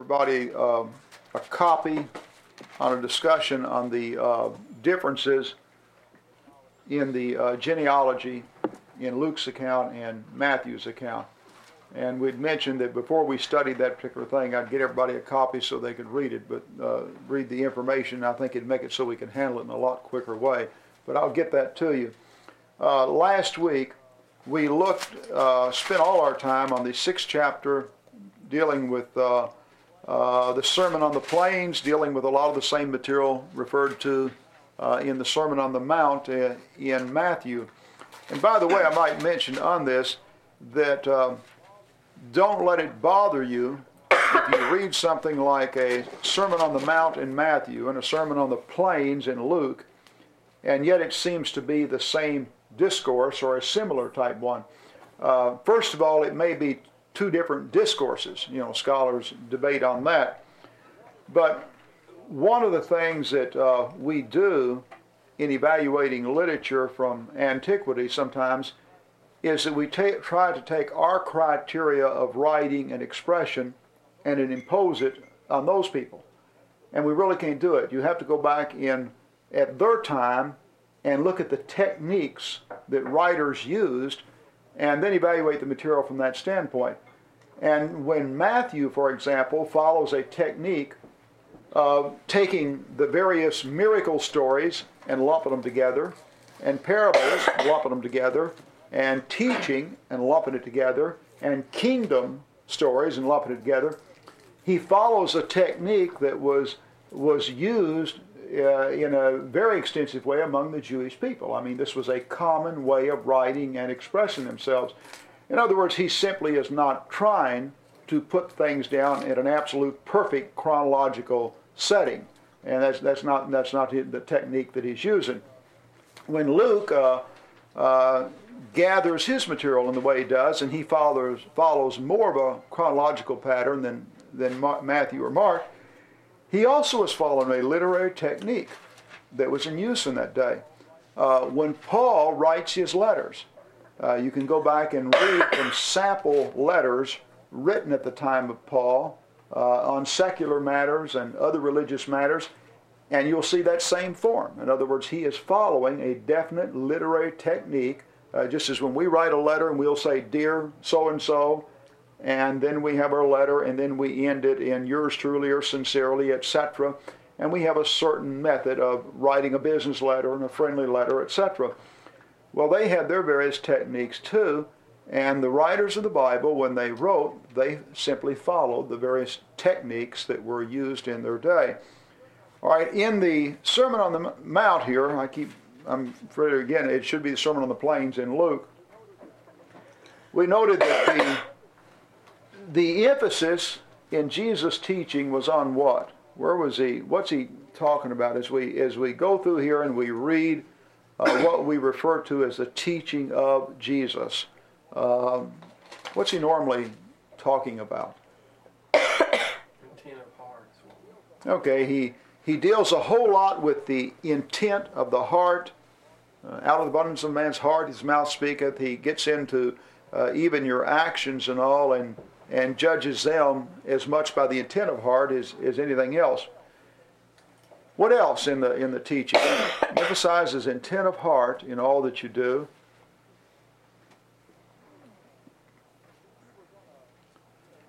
everybody uh, a copy on a discussion on the uh, differences in the uh, genealogy in Luke's account and Matthew's account. And we'd mentioned that before we studied that particular thing, I'd get everybody a copy so they could read it, but uh, read the information. I think it'd make it so we can handle it in a lot quicker way. But I'll get that to you. Uh, last week, we looked, uh, spent all our time on the sixth chapter dealing with uh, uh, the Sermon on the Plains, dealing with a lot of the same material referred to uh, in the Sermon on the Mount uh, in Matthew. And by the way, I might mention on this that um, don't let it bother you if you read something like a Sermon on the Mount in Matthew and a Sermon on the Plains in Luke, and yet it seems to be the same discourse or a similar type one. Uh, first of all, it may be two different discourses. You know, scholars debate on that. But one of the things that uh, we do in evaluating literature from antiquity sometimes is that we ta- try to take our criteria of writing and expression and impose it on those people. And we really can't do it. You have to go back in at their time and look at the techniques that writers used and then evaluate the material from that standpoint. And when Matthew, for example, follows a technique of taking the various miracle stories and lumping them together, and parables, lumping them together, and teaching and lumping it together, and kingdom stories and lumping it together, he follows a technique that was was used uh, in a very extensive way among the Jewish people. I mean, this was a common way of writing and expressing themselves. In other words, he simply is not trying to put things down in an absolute perfect chronological setting. And that's, that's not, that's not the technique that he's using. When Luke uh, uh, gathers his material in the way he does, and he follows, follows more of a chronological pattern than, than Matthew or Mark, he also is following a literary technique that was in use in that day. Uh, when Paul writes his letters, uh, you can go back and read from sample letters written at the time of Paul uh, on secular matters and other religious matters, and you'll see that same form. In other words, he is following a definite literary technique, uh, just as when we write a letter and we'll say, Dear so and so, and then we have our letter, and then we end it in yours truly or sincerely, etc. And we have a certain method of writing a business letter and a friendly letter, etc. Well, they had their various techniques too, and the writers of the Bible, when they wrote, they simply followed the various techniques that were used in their day. All right, in the Sermon on the Mount here, I keep, I'm afraid again, it should be the Sermon on the Plains in Luke. We noted that the, the emphasis in Jesus' teaching was on what? Where was he? What's he talking about as we as we go through here and we read uh, what we refer to as the teaching of Jesus. Um, what's he normally talking about? Okay, he, he deals a whole lot with the intent of the heart. Uh, out of the abundance of a man's heart, his mouth speaketh. He gets into uh, even your actions and all and, and judges them as much by the intent of heart as, as anything else. What else in the in the teaching? Emphasizes intent of heart in all that you do.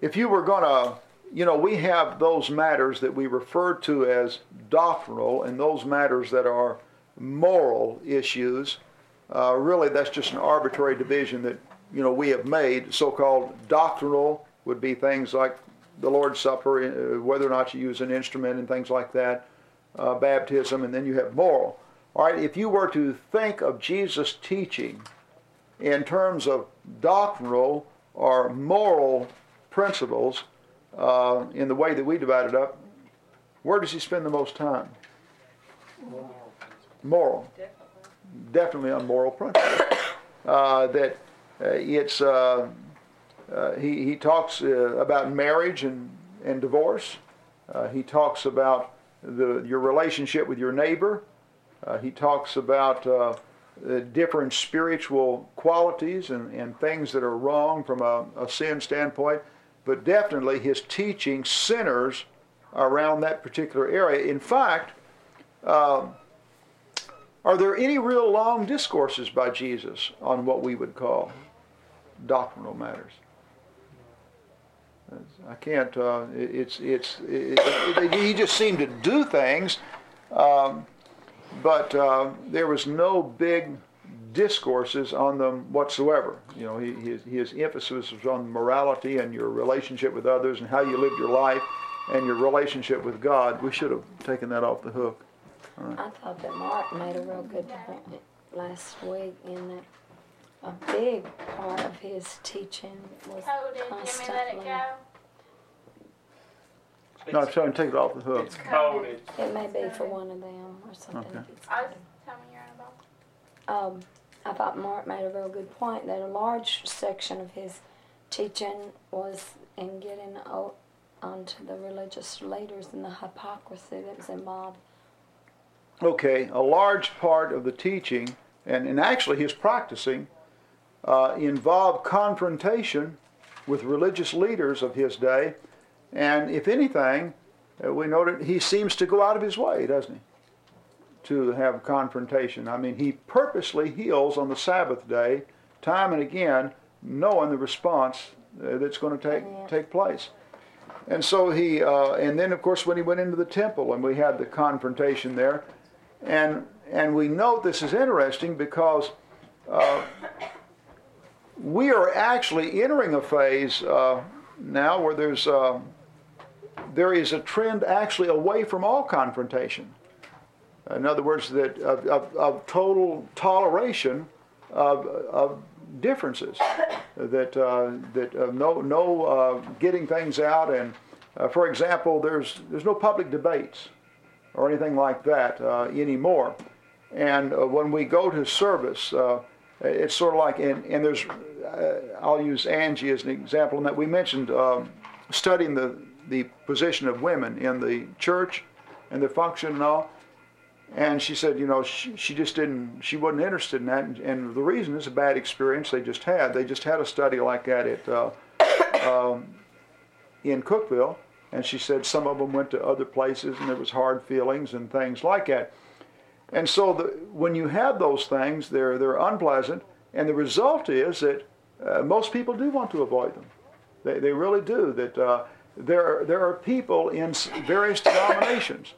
If you were going to, you know, we have those matters that we refer to as doctrinal, and those matters that are moral issues. Uh, really, that's just an arbitrary division that you know we have made. So-called doctrinal would be things like the Lord's Supper, uh, whether or not you use an instrument and things like that uh, baptism, and then you have moral. All right, if you were to think of Jesus' teaching in terms of doctrinal or moral principles uh, in the way that we divide it up, where does he spend the most time? Moral. Definitely on moral principles. Uh, that uh, it's uh, uh, he, he talks about marriage and, and divorce. he talks about the, your relationship with your neighbor. Uh, he talks about uh, different spiritual qualities and, and things that are wrong from a, a sin standpoint. but definitely his teaching centers around that particular area. In fact, um, are there any real long discourses by Jesus on what we would call doctrinal matters? I can't. Uh, it's it's it, it, he just seemed to do things, um, but uh, there was no big discourses on them whatsoever. You know, he, his, his emphasis was on morality and your relationship with others and how you live your life and your relationship with God. We should have taken that off the hook. Right. I thought that Mark made a real good point last week in that a big part of his teaching was Coded. constantly. Let it go. No, I'm trying to take it off the hook. It's coded. It may be for one of them or something. Okay. I was telling you about. Um, I thought Mark made a real good point that a large section of his teaching was in getting out onto the religious leaders and the hypocrisy that was involved. Okay, a large part of the teaching, and, and actually his practicing, uh, involved confrontation with religious leaders of his day. And if anything, uh, we noted he seems to go out of his way, doesn't he? To have confrontation. I mean, he purposely heals on the Sabbath day, time and again, knowing the response uh, that's going to take, take place. And so he, uh, and then of course when he went into the temple and we had the confrontation there, and and we note this is interesting because uh, we are actually entering a phase uh, now where there's uh, there is a trend actually away from all confrontation. In other words, that of, of, of total toleration of, of differences, that uh, that uh, no no uh, getting things out, and uh, for example, there's there's no public debates or anything like that anymore. And when we go to service, it's sort of like, and, and there's, uh, I'll use Angie as an example, in that we mentioned um, studying the, the position of women in the church and the function and all. And she said, you know, she, she just didn't, she wasn't interested in that. And, and the reason is a bad experience they just had. They just had a study like that at, uh, um, in Cookeville. And she said some of them went to other places and there was hard feelings and things like that. And so the, when you have those things, they're, they're unpleasant. And the result is that uh, most people do want to avoid them. They, they really do. That uh, there, are, there are people in various denominations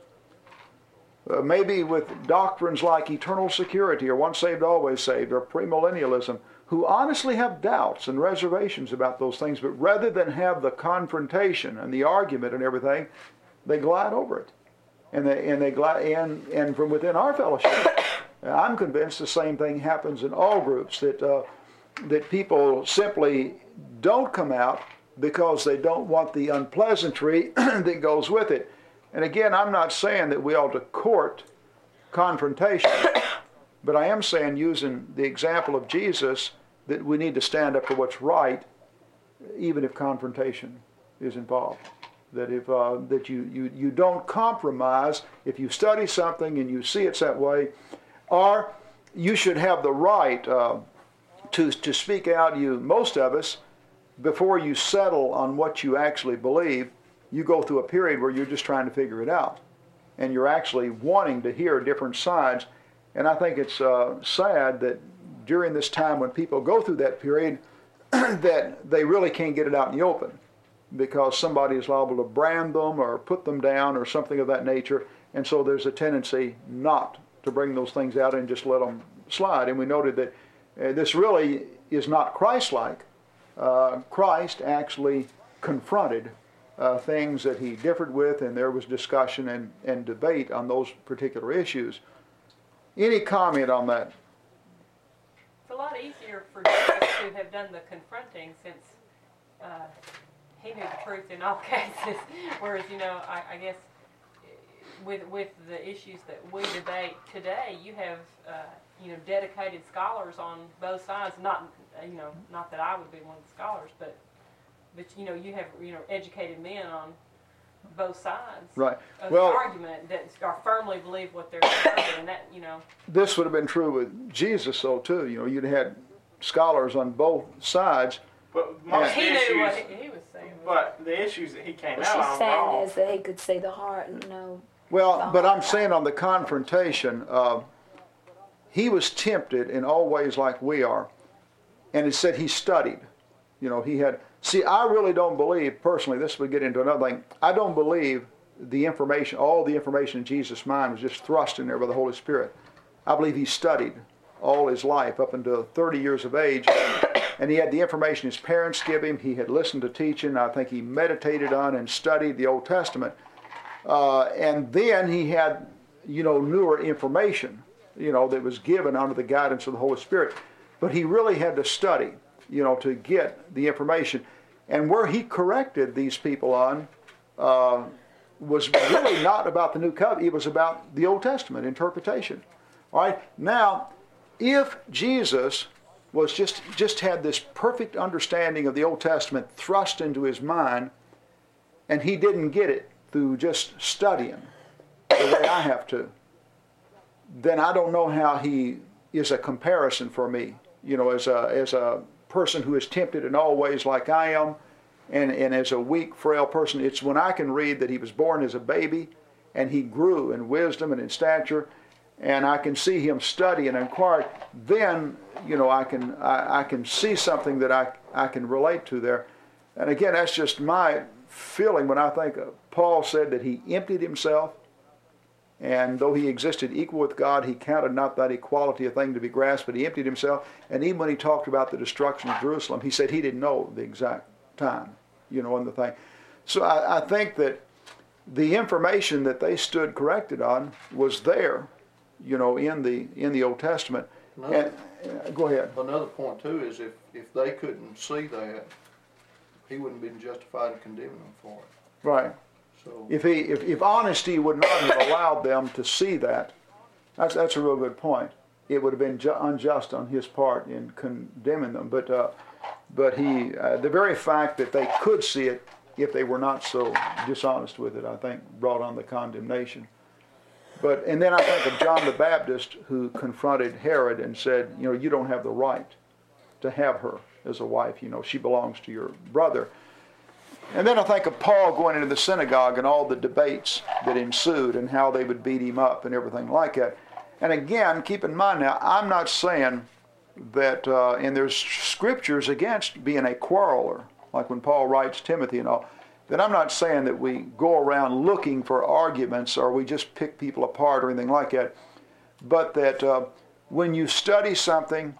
uh, maybe with doctrines like eternal security or once saved, always saved or premillennialism, who honestly have doubts and reservations about those things, but rather than have the confrontation and the argument and everything, they glide over it. And they, and they and, and from within our fellowship, I'm convinced the same thing happens in all groups, that, uh, that people simply don't come out because they don't want the unpleasantry that goes with it. And again, I'm not saying that we ought to court confrontation, but I am saying, using the example of Jesus, that we need to stand up for what's right, even if confrontation is involved. That if uh, that you, you you don't compromise if you study something and you see it's that way, or you should have the right uh, to to speak out. You most of us before you settle on what you actually believe, you go through a period where you're just trying to figure it out. And you're actually wanting to hear different sides. And I think it's uh, sad that during this time when people go through that period, that they really can't get it out in the open because somebody is liable to brand them or put them down or something of that nature. And so there's a tendency not to bring those things out and just let them slide. And we noted that uh, this really is not Christ like. Uh, Christ actually confronted uh, things that he differed with, and there was discussion and, and debate on those particular issues. Any comment on that? It's a lot easier for Jesus to have done the confronting since uh, he knew the truth in all cases. Whereas, you know, I, I guess with with the issues that we debate today, you have uh, you know dedicated scholars on both sides. Not uh, you know not that I would be one of the scholars, but but you know you have you know educated men on both sides Right. of Well- the argument that are firmly believe what they're saying, and that you know This would have been true with Jesus, though, too. You know, you'd had scholars on both sides, But most of He the knew what issues, he, he was saying. but the issues that he came What out she's on saying wrong. is that he could see the heart and know. Well, but I'm saying on the confrontation, uh, he was tempted in all ways like we are. And it said he studied. You know, he had. See, I really don't believe, personally, this would get into another thing. I don't believe the information, all the information in Jesus' mind was just thrust in there by the Holy Spirit. I believe he studied all his life up until 30 years of age. And he had the information his parents give him. He had listened to teaching. I think he meditated on and studied the Old Testament. Uh, and then he had, you know, newer information, you know, that was given under the guidance of the Holy Spirit. But he really had to study, you know, to get the information. And where he corrected these people on uh, was really not about the New Covenant. It was about the Old Testament interpretation. All right. Now, if Jesus was just just had this perfect understanding of the Old Testament thrust into his mind, and he didn't get it through just studying the way I have to, then I don't know how he is a comparison for me. You know, as a as a person who is tempted in all ways like I am, and, and as a weak, frail person, it's when I can read that he was born as a baby and he grew in wisdom and in stature, and I can see him study and inquire, then, you know, I can, I, I can see something that I, I can relate to there. And again, that's just my feeling when I think Paul said that he emptied himself, and though he existed equal with God, he counted not that equality a thing to be grasped, but he emptied himself. And even when he talked about the destruction of Jerusalem, he said he didn't know the exact time, you know, and the thing. So I, I think that the information that they stood corrected on was there, you know, in the in the Old Testament. Another, And uh, go ahead. another point too is if, if they couldn't see that, he wouldn't have been justified in condemning them for it. Right. So, If he if, if honesty would not have allowed them to see that, that's that's a real good point. It would have been ju- unjust on his part in condemning them. But uh, but he uh, the very fact that they could see it if they were not so dishonest with it, I think, brought on the condemnation. But and then I think of John the Baptist who confronted Herod and said, you know, you don't have the right to have her as a wife. You know, she belongs to your brother. And then I think of Paul going into the synagogue and all the debates that ensued and how they would beat him up and everything like that. And again, keep in mind now, I'm not saying that, uh, and there's scriptures against being a quarreler, like when Paul writes Timothy and all, that I'm not saying that we go around looking for arguments or we just pick people apart or anything like that, but that uh, when you study something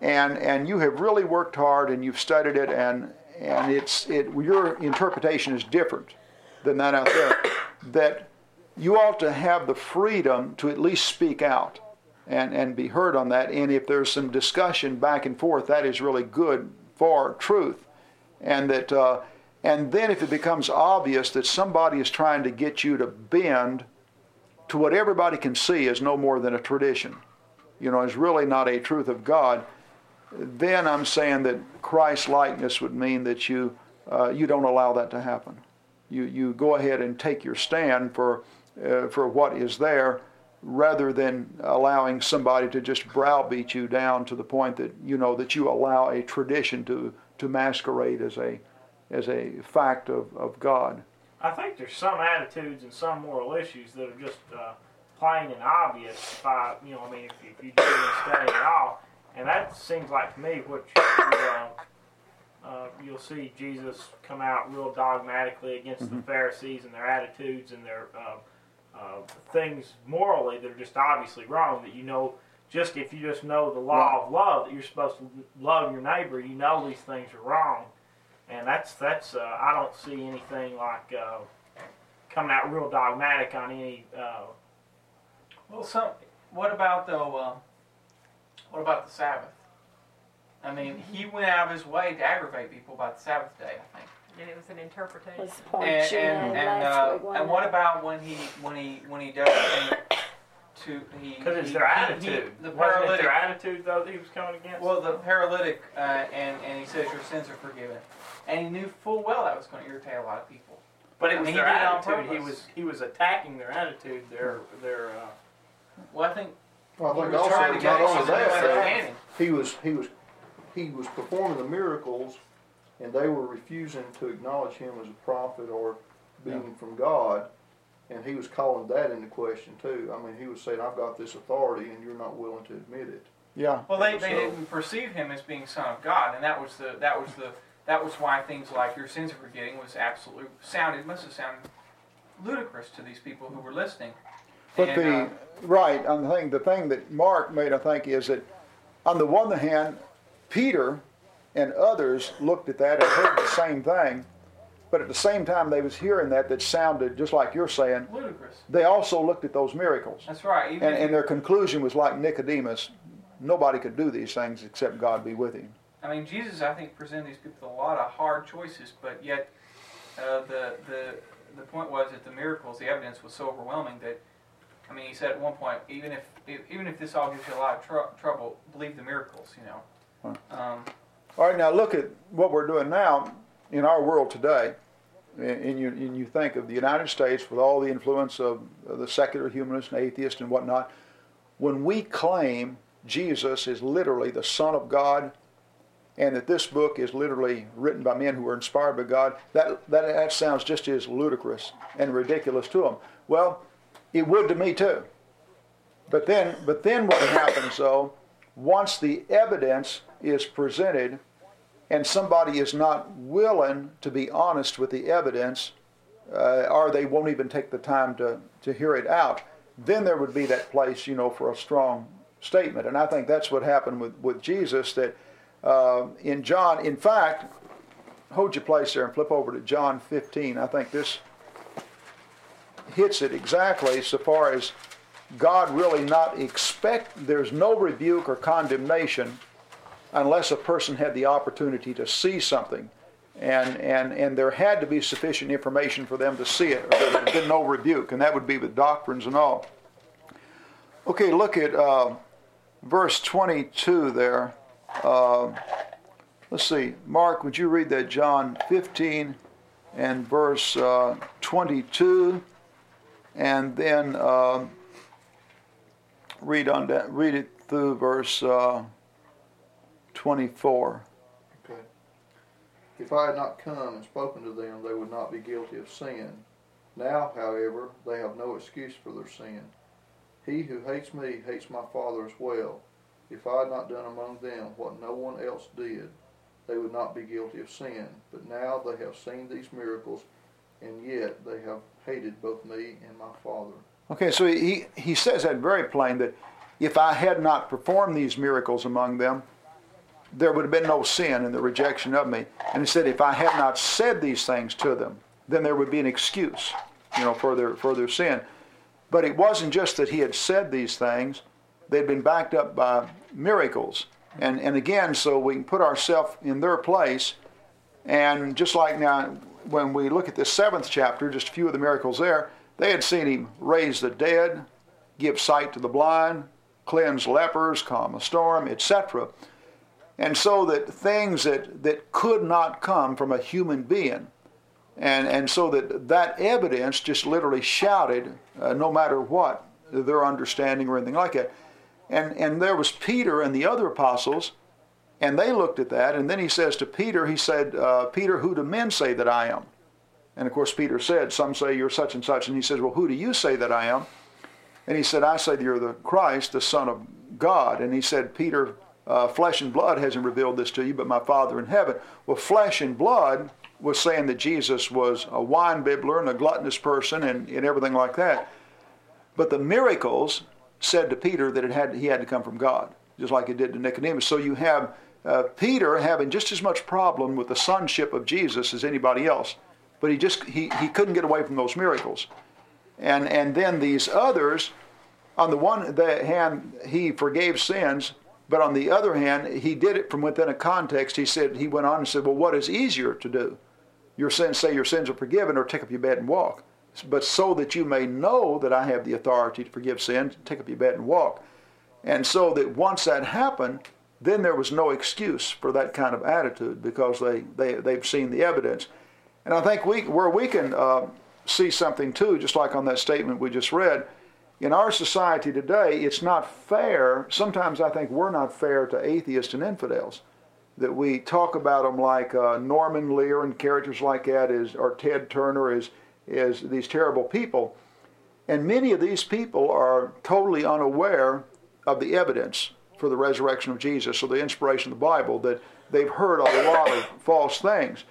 and, and you have really worked hard and you've studied it and, and it's, it, your interpretation is different than that out there, that you ought to have the freedom to at least speak out and, and be heard on that. And if there's some discussion back and forth, that is really good for truth. And that, uh, and then if it becomes obvious that somebody is trying to get you to bend to what everybody can see is no more than a tradition, you know, is really not a truth of God, then I'm saying that Christ likeness would mean that you uh, you don't allow that to happen. You you go ahead and take your stand for uh, for what is there, rather than allowing somebody to just browbeat you down to the point that you know that you allow a tradition to to masquerade as a as a fact of, of God. I think there's some attitudes and some moral issues that are just uh, plain and obvious. If I, you know, I mean, if, if you do any study at all, and that seems like to me what you, uh, uh, you'll see Jesus come out real dogmatically against the Pharisees and their attitudes and their uh, uh, things morally that are just obviously wrong. That you know, just if you just know the law of love that you're supposed to love your neighbor, you know these things are wrong and that's that's uh, I don't see anything like uh, coming out real dogmatic on any. Uh, Well, some. What about though? Uh, what about the Sabbath? I mean, he went out of his way to aggravate people about the Sabbath day. I think. And it was an interpretation. Was point And and, and, uh, week, and what about when he when he when he does to he? Because it's he- their he- he- attitude. the Wasn't it paralytic. their attitude though that he was coming against? Well, the paralytic, uh, and and he says your sins are forgiven, and he knew full well that was going to irritate a lot of people. but it I was mean, their he did it on attitude. He was he was attacking their attitude. Their their. Uh, Well, I think Well, I he think was also, trying to not only us to that, though, he was, he was he was performing the miracles and they were refusing to acknowledge him as a prophet or being from God. And he was calling that into question too. I mean, he was saying, I've got this authority and you're not willing to admit it. Yeah. Well, they, they So- didn't perceive him as being son of God, and that was the that was the that was why things like your sins are forgetting was absolutely sounded must have sounded ludicrous to these people who were listening. But And, the uh, right, and the thing, the thing that Mark made, I think, is that on the one hand, Peter and others looked at that and heard the same thing, but at the same time they was hearing that that sounded just like you're saying. ludicrous. They also looked at those miracles, That's right. And, and their conclusion was like Nicodemus: nobody could do these things except God be with him. I mean, Jesus, I think, presented these people with a lot of hard choices, but yet uh, the the the point was that the miracles, the evidence was so overwhelming that, I mean, he said at one point, even if, if even if this all gives you a lot of tr- trouble, believe the miracles, you know. Um, All right, now look at what we're doing now in our world today. And you, and you think of the United States with all the influence of, of the secular humanist and atheist and whatnot. When we claim Jesus is literally the Son of God and that this book is literally written by men who were inspired by God, that, that, that sounds just as ludicrous and ridiculous to them. Well, it would to me too. But then, but then what happens though, once the evidence is presented and somebody is not willing to be honest with the evidence, uh, or they won't even take the time to, to hear it out, then there would be that place, you know, for a strong statement. And I think that's what happened with, with Jesus, that uh, in John, in fact, hold your place there and flip over to John 15. I think this hits it exactly so far as God really not expect, there's no rebuke or condemnation unless a person had the opportunity to see something. And, and, and there had to be sufficient information for them to see it, or there been no rebuke, and that would be with doctrines and all. Okay, look at uh, verse 22 there. Uh, let's see, Mark, would you read that John 15 and verse uh, 22, and then uh, read on that, read it through verse uh, 24. Okay. If I had not come and spoken to them, they would not be guilty of sin. Now, however, they have no excuse for their sin. He who hates me hates my Father as well. If I had not done among them what no one else did, they would not be guilty of sin. But now they have seen these miracles, and yet they have hated both me and my Father. Okay, so he, he says that very plain that if I had not performed these miracles among them, there would have been no sin in the rejection of me. And he said, if I had not said these things to them, then there would be an excuse, you know, for their, for their sin. But it wasn't just that he had said these things, they'd been backed up by miracles. And, and again, so we can put ourselves in their place. And just like now, when we look at the seventh chapter, just a few of the miracles there, they had seen him raise the dead, give sight to the blind, cleanse lepers, calm a storm, etc. And so that things that, that could not come from a human being, and, and so that that evidence just literally shouted, uh, no matter what their understanding or anything like that. And, and there was Peter and the other apostles, and they looked at that, and then he says to Peter, he said, uh, Peter, who do men say that I am? And of course, Peter said, Some say you're such and such. And he says, Well, who do you say that I am? And he said, I say that you're the Christ, the Son of God. And he said, Peter, uh, flesh and blood hasn't revealed this to you, but my Father in heaven. Well, flesh and blood was saying that Jesus was a wine bibbler and a gluttonous person and, and everything like that. But the miracles said to Peter that it had, he had to come from God, just like it did to Nicodemus. So you have uh, Peter having just as much problem with the sonship of Jesus as anybody else, but he just he, he couldn't get away from those miracles. And and then these others, on the one hand, he forgave sins, but on the other hand, he did it from within a context. He said he went on and said, "Well, what is easier to do? Your sins, say your sins are forgiven, or take up your bed and walk." But so that you may know that I have the authority to forgive sins, take up your bed and walk. And so that once that happened, then there was no excuse for that kind of attitude because they, they, they've seen the evidence. And I think we, where we can uh, see something too, just like on that statement we just read, in our society today, it's not fair. Sometimes I think we're not fair to atheists and infidels that we talk about them like uh, Norman Lear and characters like that is, or Ted Turner is, is these terrible people. And many of these people are totally unaware of the evidence for the resurrection of Jesus or the inspiration of the Bible, that they've heard a lot of false things.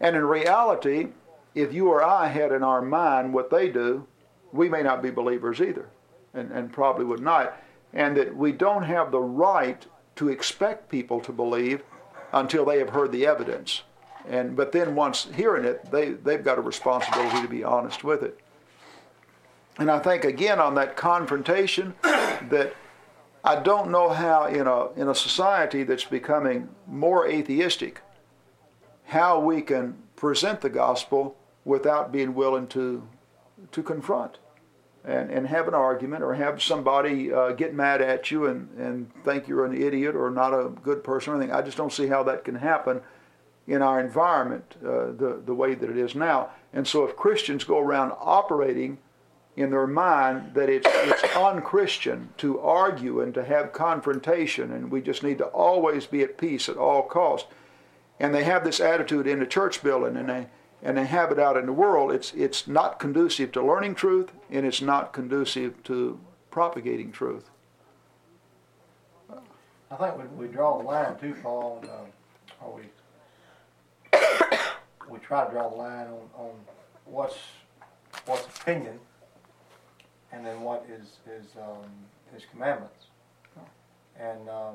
And in reality, if you or I had in our mind what they do, we may not be believers either, and, and probably would not. And that we don't have the right to expect people to believe until they have heard the evidence. And but then once hearing it, they, they've got a responsibility to be honest with it. And I think again on that confrontation that I don't know how in a in a society that's becoming more atheistic, how we can present the gospel without being willing to to confront and, and have an argument or have somebody uh, get mad at you and, and think you're an idiot or not a good person or anything. I just don't see how that can happen in our environment uh, the, the way that it is now. And so if Christians go around operating in their mind that it's, it's unchristian to argue and to have confrontation and we just need to always be at peace at all costs, and they have this attitude in the church building and they and they have it out in the world, it's, it's not conducive to learning truth and it's not conducive to propagating truth. I think we, we draw the line too far on, um, or we, we try to draw the line on, on what's, what's opinion and then what is, is, um, commandments. And, um,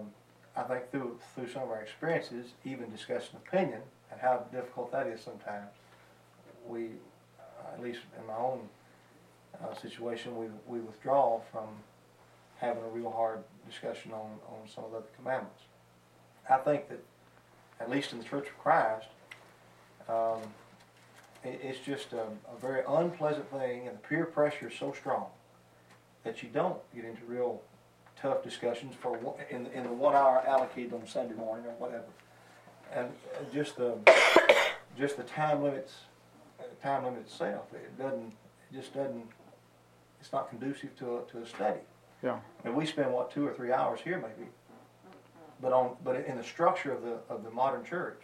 I think through, through some of our experiences, even discussing opinion and how difficult that is sometimes, we, uh, at least in my own uh, situation, we, we withdraw from having a real hard discussion on, on some of the commandments. I think that, at least in the Church of Christ, um, it, it's just a, a very unpleasant thing, and the peer pressure is so strong that you don't get into real tough discussions for one, in, in the one hour allocated on Sunday morning or whatever. And uh, just the just the time limits time limit itself. It doesn't, it just doesn't, it's not conducive to a, to a study. Yeah. And we spend what two or three hours here maybe, but on but in the structure of the of the modern church,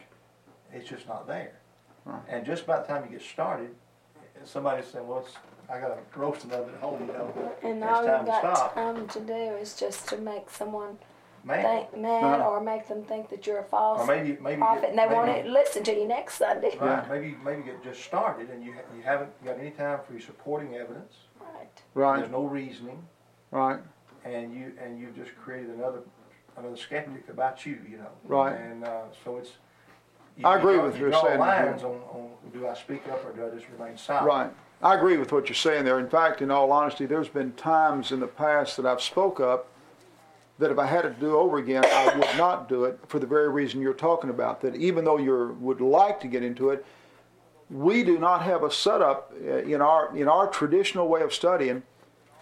it's just not there. Right. And just by the time you get started, somebody's saying, "Well, it's, I got a roasting oven at home, you know, And all you've to got stop." time to do is just to make someone Man, think mad Uh-huh. or make them think that you're a false or maybe maybe prophet get- and they maybe, won't even listen to you next Sunday. Right, maybe maybe get just started, and you ha- you haven't got any time for your supporting evidence. Right. Right, There's no reasoning. right, and you and you've just created another another skeptic about you, you know. Right. And uh, so it's. You, I agree draw, with you your draw saying lines on, on do I speak up or do I just remain silent? right. I agree with what you're saying there. In fact, in all honesty, there's been times in the past that I've spoke up that if I had it to do over again, I would not do it for the very reason you're talking about. That even though you would like to get into it, we do not have a setup uh, in our in our traditional way of studying.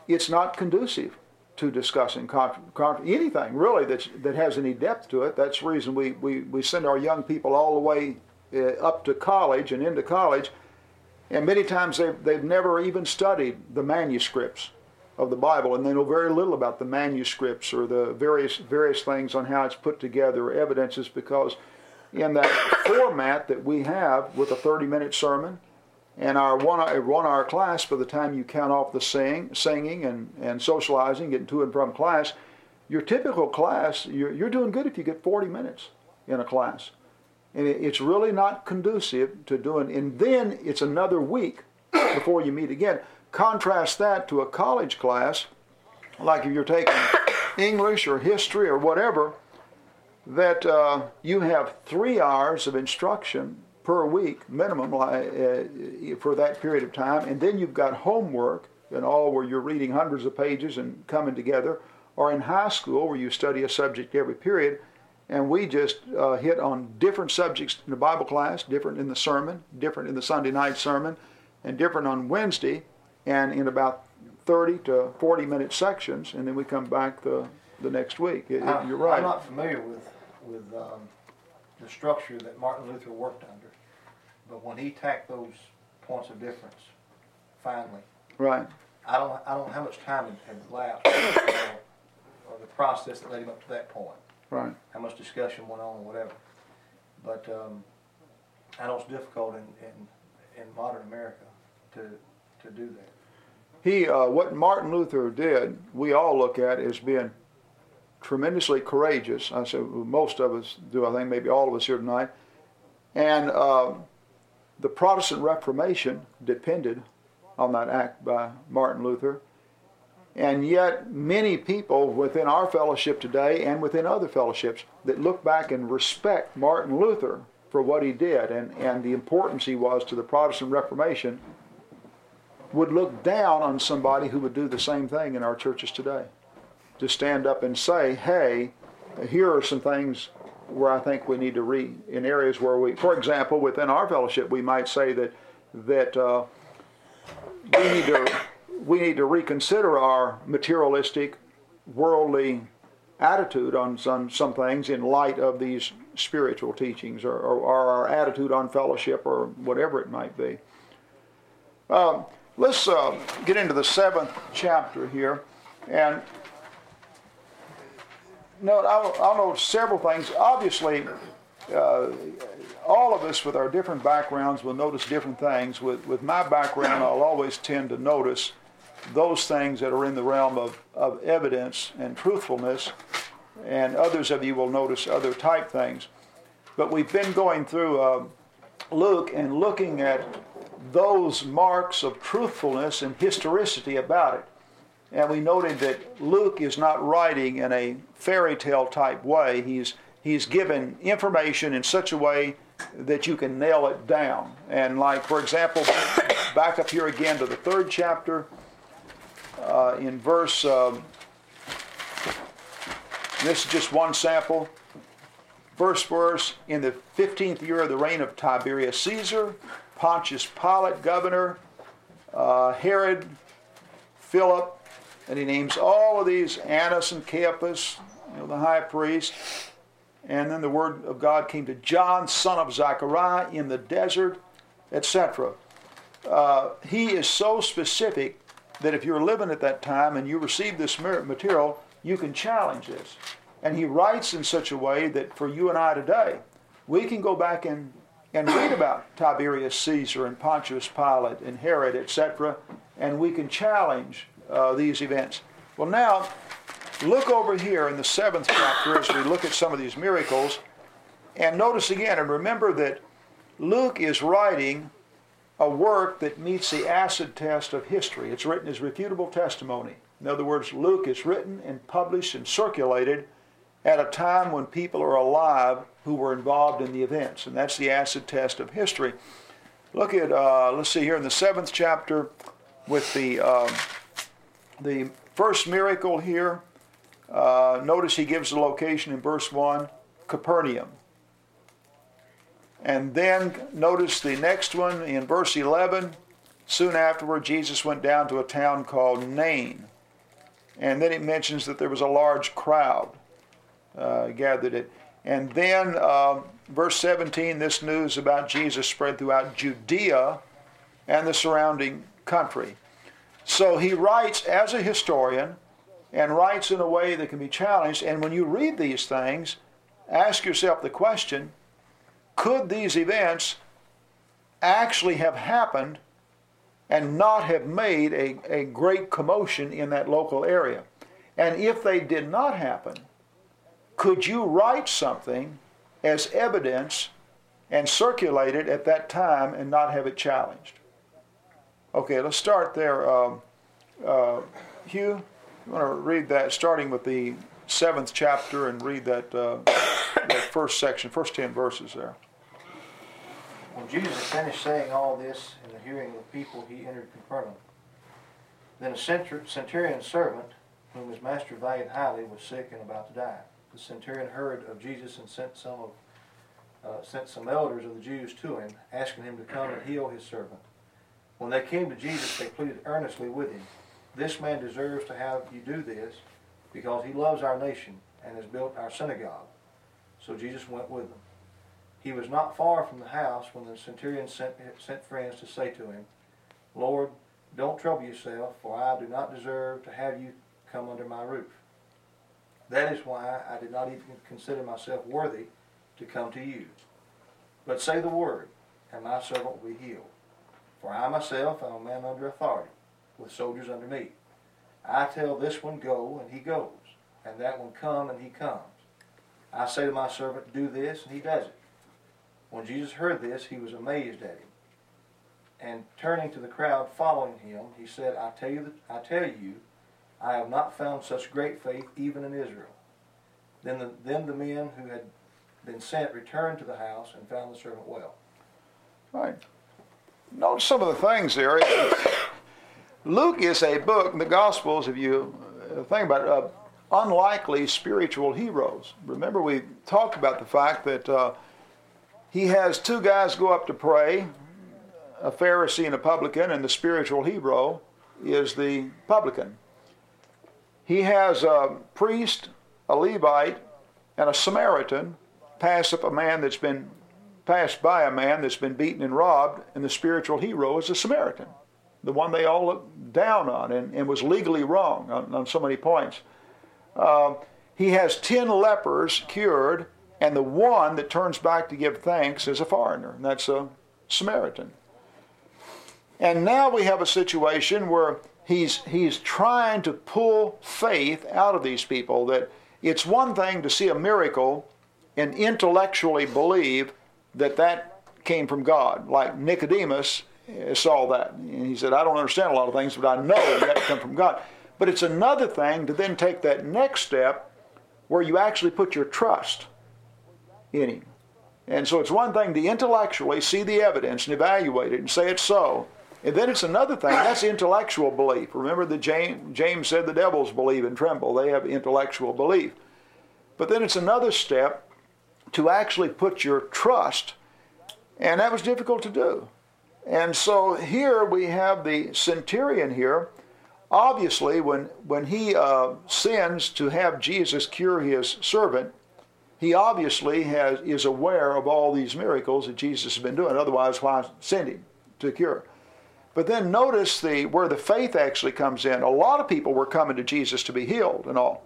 It's not conducive to discussing con- con- anything really that's, that has any depth to it. That's the reason we, we, we send our young people all the way uh, up to college and into college, and many times they've, they've never even studied the manuscripts of the Bible, and they know very little about the manuscripts or the various various things on how it's put together evidences because in that format that we have with a 30-minute sermon and our one hour, one hour class, by the time you count off the sing, singing and, and socializing, getting to and from class, your typical class, you're, you're doing good if you get 40 minutes in a class. And it, it's really not conducive to doing, and then it's another week before you meet again. Contrast that to a college class, like if you're taking English or history or whatever, that uh, you have three hours of instruction per week minimum uh, for that period of time, and then you've got homework and all where you're reading hundreds of pages and coming together, or in high school where you study a subject every period, and we just uh, hit on different subjects in the Bible class, different in the sermon, different in the Sunday night sermon, and different on Wednesday, and in about 30 to 40 minute sections, and then we come back the, the next week. It- I- you're right. I'm not familiar with with um, the structure that Martin Luther worked under, but when he tacked those points of difference, finally, Right. I don't I don't know how much time had, elapsed, or, or the process that led him up to that point. Right. how much discussion went on or whatever. but um, I know it's difficult in, in, in modern America to, to do that. He, uh, what Martin Luther did, we all look at as being tremendously courageous. I said most of us do. I think maybe all of us here tonight. And uh, the Protestant Reformation depended on that act by Martin Luther. And yet, many people within our fellowship today and within other fellowships that look back and respect Martin Luther for what he did and, and the importance he was to the Protestant Reformation would look down on somebody who would do the same thing in our churches today. To stand up and say, hey, here are some things where I think we need to read in areas where we, for example, within our fellowship, we might say that that uh, we need to we need to reconsider our materialistic, worldly attitude on some some things in light of these spiritual teachings, or, or, or our attitude on fellowship, or whatever it might be. Um, let's uh, get into the seventh chapter here, and note, I'll, I'll note several things. Obviously, uh, all of us with our different backgrounds will notice different things. With, with my background, I'll always tend to notice those things that are in the realm of, of evidence and truthfulness, and others of you will notice other type things. But we've been going through uh, Luke and looking at those marks of truthfulness and historicity about it. And we noted that Luke is not writing in a fairy tale type way. He's, he's given information in such a way that you can nail it down. And, like, for example, back up here again to the third chapter, uh, in verse, um, this is just one sample. Verse verse, in the 15th year of the reign of Tiberius Caesar, Pontius Pilate, governor, uh, Herod, Philip, and he names all of these Annas and Caiaphas, you know, the high priest. And then the word of God came to John, son of Zechariah, in the desert, etc. Uh, he is so specific that if you're living at that time and you receive this material, you can challenge this. And he writes in such a way that for you and I today, we can go back and, and read about Tiberius Caesar and Pontius Pilate and Herod, etc., and we can challenge uh, these events. Well, now, look over here in the seventh chapter as we look at some of these miracles, and notice again, and remember that Luke is writing a work that meets the acid test of history. It's written as refutable testimony. In other words, Luke is written and published and circulated at a time when people are alive who were involved in the events, and that's the acid test of history. Look at, uh, let's see here in the seventh chapter with the um, the first miracle here, uh, notice he gives the location in verse 1 Capernaum. And then notice the next one in verse 11. Soon afterward, Jesus went down to a town called Nain. And then it mentions that there was a large crowd uh, gathered it. And then, uh, verse 17, this news about Jesus spread throughout Judea and the surrounding country. So he writes as a historian and writes in a way that can be challenged. And when you read these things, ask yourself the question could these events actually have happened and not have made a, a great commotion in that local area? And if they did not happen, could you write something as evidence and circulate it at that time and not have it challenged? Okay, let's start there. Um, uh, Hugh, you want to read that, starting with the seventh chapter, and read that, uh, that first section, first ten verses there. When Jesus finished saying all this in the hearing of the people, he entered Capernaum. Then a centurion servant, whom his master valued highly, was sick and about to die. The centurion heard of Jesus and sent some of uh, sent some elders of the Jews to him, asking him to come and heal his servant. When they came to Jesus, they pleaded earnestly with him, This man deserves to have you do this because he loves our nation and has built our synagogue. So Jesus went with them. He was not far from the house when the centurion sent, sent friends to say to him, Lord, don't trouble yourself, for I do not deserve to have you come under my roof. That is why I did not even consider myself worthy to come to you. But say the word, and my servant will be healed. For I myself am a man under authority, with soldiers under me. I tell this one, Go, and he goes, and that one, Come, and he comes. I say to my servant, Do this, and he does it. When Jesus heard this, he was amazed at him. And turning to the crowd following him, he said, I tell you, I tell you, I have not found such great faith even in Israel. Then the, then the men who had been sent returned to the house and found the servant well. Right. Note some of the things there. Luke is a book, in the Gospels, if you uh, think about it, unlikely spiritual heroes. Remember, we talked about the fact that uh, he has two guys go up to pray a Pharisee and a publican, and the spiritual hero is the publican. He has a priest, a Levite, and a Samaritan pass up a man that's been passed by a man that's been beaten and robbed, and the spiritual hero is a Samaritan, the one they all looked down on and, and was legally wrong on, on so many points. Uh, he has ten lepers cured, and the one that turns back to give thanks is a foreigner, and that's a Samaritan. And now we have a situation where he's, he's trying to pull faith out of these people that it's one thing to see a miracle and intellectually believe that that came from God. Like Nicodemus Eh, saw that. And he said, I don't understand a lot of things, but I know that come from God. But it's another thing to then take that next step where you actually put your trust in Him. And so it's one thing to intellectually see the evidence and evaluate it and say it's so. And then it's another thing, that's intellectual belief. Remember that James, James said the devils believe and tremble. They have intellectual belief. But then it's another step to actually put your trust, and that was difficult to do. And so here we have the centurion here. Obviously, when, when he uh, sends to have Jesus cure his servant, he obviously has, is aware of all these miracles that Jesus has been doing. Otherwise, why send him to cure? But then notice the where the faith actually comes in. A lot of people were coming to Jesus to be healed and all.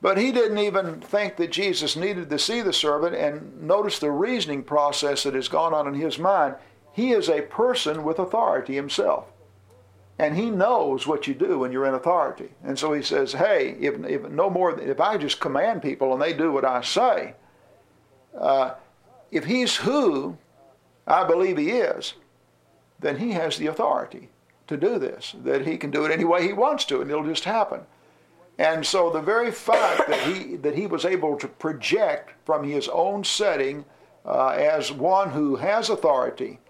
But he didn't even think that Jesus needed to see the servant and notice the reasoning process that has gone on in his mind. He is a person with authority himself. And he knows what you do when you're in authority. And so he says, hey, if, if no more, if I just command people and they do what I say, uh, if he's who I believe he is, then he has the authority to do this, that he can do it any way he wants to, and it'll just happen. And so the very fact that he, that he was able to project from his own setting uh, as one who has authority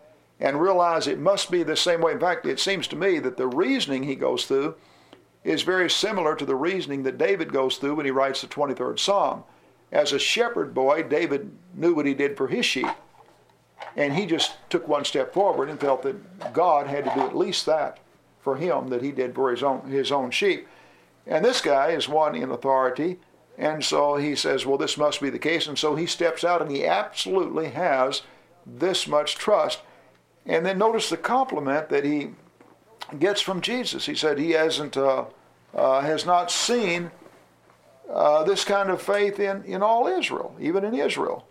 and realize it must be the same way. In fact, it seems to me that the reasoning he goes through is very similar to the reasoning that David goes through when he writes the 23rd Psalm. As a shepherd boy, David knew what he did for his sheep. And he just took one step forward and felt that God had to do at least that for him that he did for his own, his own sheep. And this guy is one in authority. And so he says, well, this must be the case. And so he steps out and he absolutely has this much trust. And then notice the compliment that he gets from Jesus. He said he hasn't, uh, uh, has not seen uh, this kind of faith in, in all Israel, even in Israel.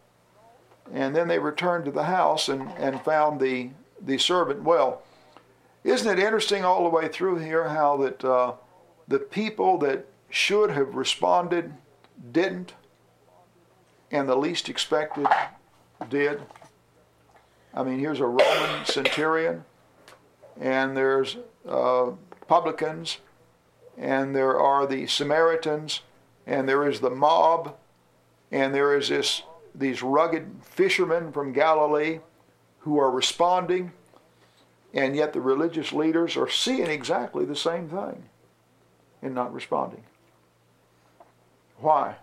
And then they returned to the house and, and found the, the servant well. Isn't it interesting all the way through here how that uh, the people that should have responded didn't, and the least expected did? I mean, here's a Roman centurion, and there's uh, publicans, and there are the Samaritans, and there is the mob, and there is this these rugged fishermen from Galilee who are responding, and yet the religious leaders are seeing exactly the same thing and not responding. Why?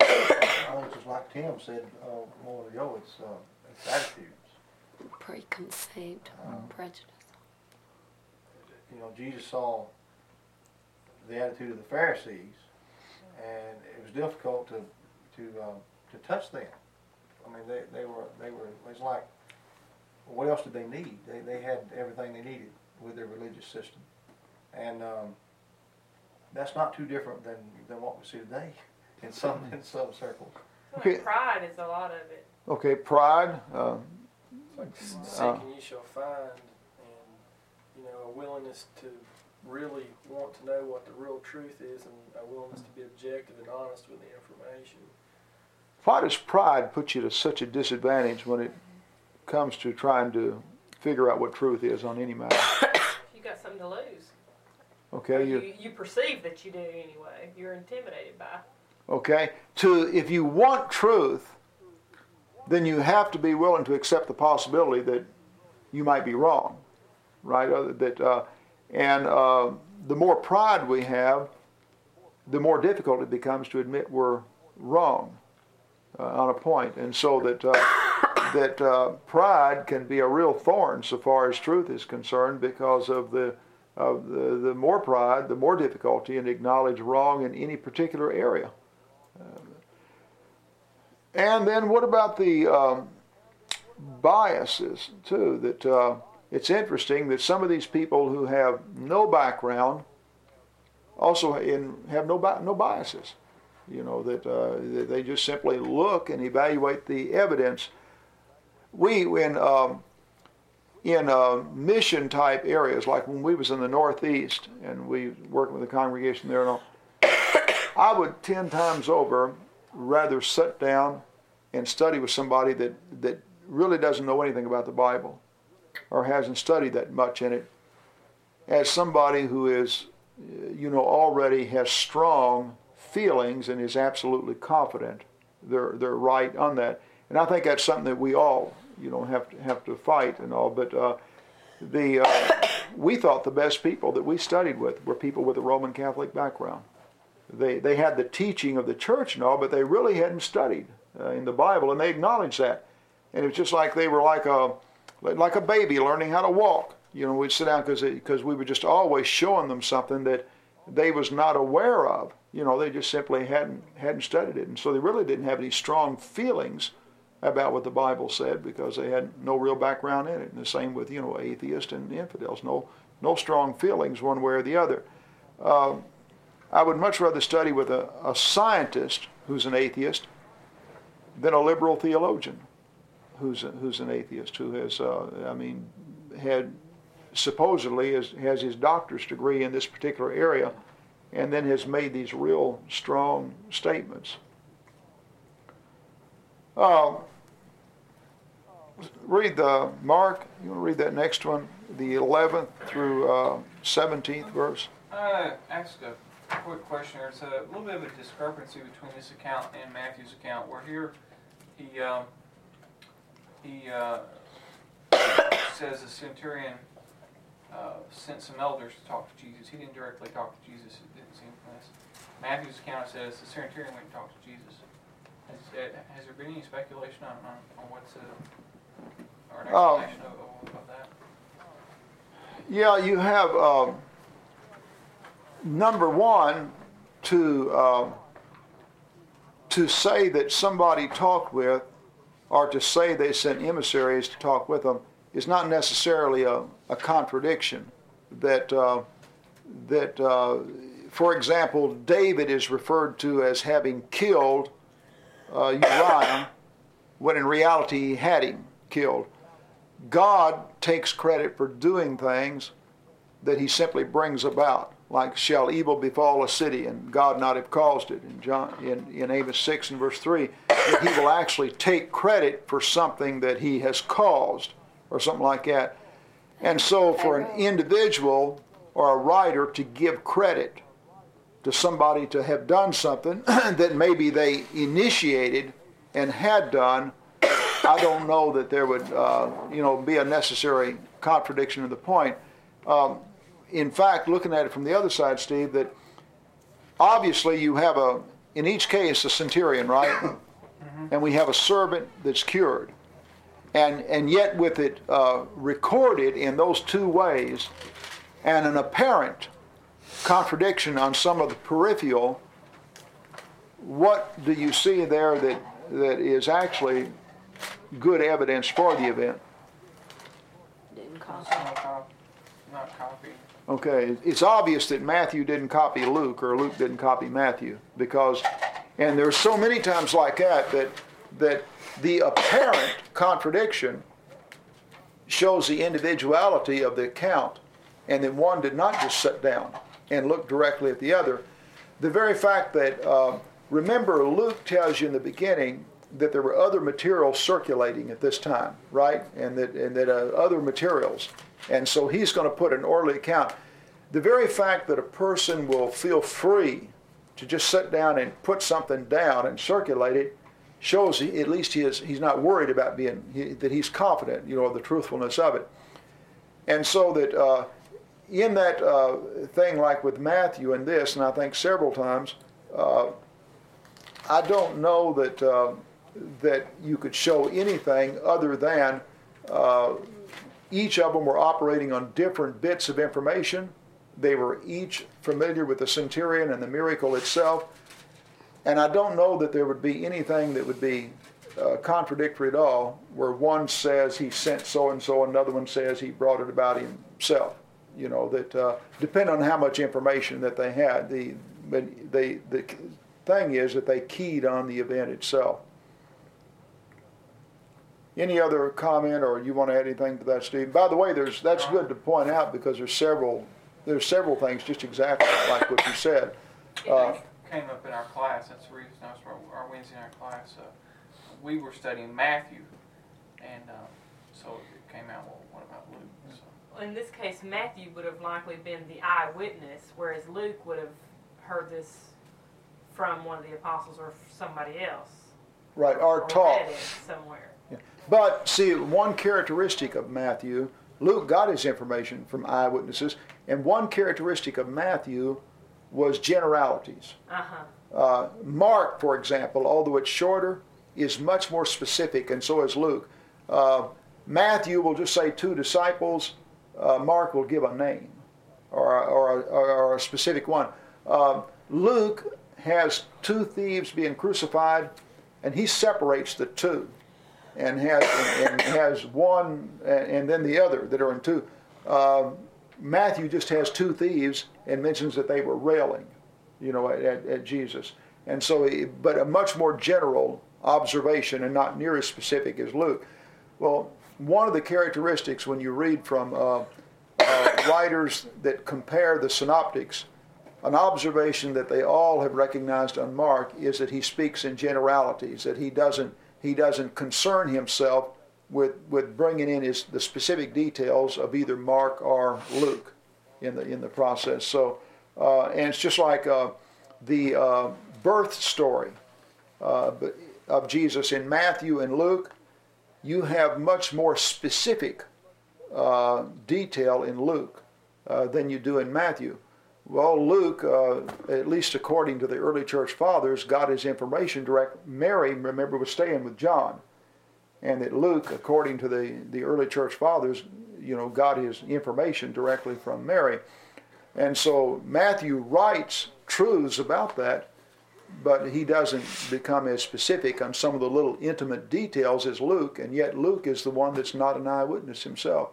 I think just like Tim said uh, a moment ago, it's, uh, it's attitudes. Preconceived Um, prejudice. you know, Jesus saw the attitude of the Pharisees, and it was difficult to to um, to touch them. I mean, they, they were they were it's like, what else did they need? They they had everything they needed with their religious system, and um, that's not too different than, than what we see today in some, in some circles. Okay. Pride is a lot of it. Okay, pride. Uh, It's like Uh, seeking you shall find, and you know a willingness to really want to know what the real truth is, and a willingness to be objective and honest with the information. why does pride put you to such a disadvantage when it comes to trying to figure out what truth is on any matter? You got something to lose. Okay, you, you, you perceive that you do anyway. You're intimidated by. Okay. To if you want truth, then you have to be willing to accept the possibility that you might be wrong, right? Uh, that uh, and uh, the more pride we have, the more difficult it becomes to admit we're wrong uh, on a point. and so that uh, that uh, pride can be a real thorn so far as truth is concerned because of the of the, the more pride, the more difficulty in acknowledge wrong in any particular area. And then what about the um, biases too? That uh, it's interesting that some of these people who have no background also in, have no no biases. You know that uh, they just simply look and evaluate the evidence. We in um, in uh, mission type areas, like when we was in the Northeast and we worked with a congregation there and all, I would ten times over rather sit down and study with somebody that, that really doesn't know anything about the Bible or hasn't studied that much in it as somebody who is, you know, already has strong feelings and is absolutely confident they're, they're right on that. And I think that's something that we all, you know, have to, have to fight and all. But uh, the, uh, we thought the best people that we studied with were people with a Roman Catholic background they, they had the teaching of the church and all, but they really hadn't studied uh, in the Bible, and they acknowledged that. And it was just like they were like a like a baby learning how to walk. You know, we'd sit down because we were just always showing them something that they was not aware of. You know, they just simply hadn't hadn't studied it, and so they really didn't have any strong feelings about what the Bible said because they had no real background in it. And the same with you know atheists and infidels, no no strong feelings one way or the other. Um, I would much rather study with a, a scientist who's an atheist than a liberal theologian who's a, who's an atheist who has, uh, I mean, had supposedly has, has his doctor's degree in this particular area and then has made these real strong statements. Uh, read the, Mark, you want to read that next one, the 11th through uh, 17th verse? Uh, ask a quick question. There's a little bit of a discrepancy between this account and Matthew's account. Where here, he um, he uh, says the centurion uh, sent some elders to talk to Jesus. He didn't directly talk to Jesus. It didn't seem from this. Matthew's account says the centurion went and talked to Jesus. Has, uh, has there been any speculation on, on, on what's uh, or an Um, explanation of, of, of that? Yeah, you have um, number one to um, to say that somebody talked with, or to say they sent emissaries to talk with them, is not necessarily a, a contradiction. That uh, that, uh, for example, David is referred to as having killed uh, Uriah, when in reality he had him killed. God takes credit for doing things that he simply brings about. Like, shall evil befall a city and God not have caused it? In, John, in, in Amos 6 and verse 3, that he will actually take credit for something that he has caused or something like that. And so, for an individual or a writer to give credit to somebody to have done something that maybe they initiated and had done, I don't know that there would, uh, you know, be a necessary contradiction of the point. Um, in fact, looking at it from the other side, Steve, that obviously you have a, in each case, a centurion, right? And we have a servant that's cured. And, and yet, with it uh, recorded in those two ways, and an apparent contradiction on some of the peripheral, what do you see there that, that is actually good evidence for the event? Didn't It's copy. not, cop- not copied. Okay, it's obvious that Matthew didn't copy Luke or Luke didn't copy Matthew because, and there's so many times like that that that the apparent contradiction shows the individuality of the account, and that one did not just sit down and look directly at the other. The very fact that uh, remember Luke tells you in the beginning that there were other materials circulating at this time, right? And that and that uh, other materials, and so he's going to put an orderly account. The very fact that a person will feel free to just sit down and put something down and circulate it shows he, at least he is he's not worried about being he, that he's confident, you know, of the truthfulness of it. And so that uh, in that uh, thing, like with Matthew and this, and I think several times, uh, I don't know that uh, that you could show anything other than uh, each of them were operating on different bits of information. They were each familiar with the centurion and the miracle itself. And I don't know that there would be anything that would be uh, contradictory at all, where one says he sent so and so, another one says he brought it about himself. You know that uh, depend on how much information that they had. The they the thing is that they keyed on the event itself. Any other comment, or you want to add anything to that, Steve? By the way, there's that's good to point out because there's several there's several things just exactly like what you said. Uh, came up in our class. That's the reason I was our, our Wednesday night class. Uh, we were studying Matthew, and um, so it came out. Well, what about Luke? So. In this case, Matthew would have likely been the eyewitness, whereas Luke would have heard this from one of the apostles or somebody else. Right, or, or taught somewhere. But see, one characteristic of Matthew, Luke got his information from eyewitnesses, and one characteristic of Matthew was generalities. Uh-huh. Uh, Mark, for example, although it's shorter, is much more specific, and so is Luke. Uh, Matthew will just say two disciples. Uh, Mark will give a name or, or, or, a specific one. Uh, Luke has two thieves being crucified, and he separates the two and has and, and has one and then the other that are in two. Uh, Matthew just has two thieves and mentions that they were railing, you know, at, at Jesus. And so, but a much more general observation and not near as specific as Luke. Well, one of the characteristics when you read from uh, uh, writers that compare the synoptics, an observation that they all have recognized on Mark is that he speaks in generalities, that he doesn't he doesn't concern himself with, with bringing in his, the specific details of either Mark or Luke in the, in the process. So, uh, and it's just like uh, the uh, birth story uh, of Jesus in Matthew and Luke, you have much more specific uh, detail in Luke uh, than you do in Matthew. Well, Luke, uh, at least according to the early church fathers, got his information direct. Mary, remember, was staying with John. And that Luke, according to the, the early church fathers, you know, got his information directly from Mary. And so Matthew writes truths about that, but he doesn't become as specific on some of the little intimate details as Luke, and yet Luke is the one that's not an eyewitness himself.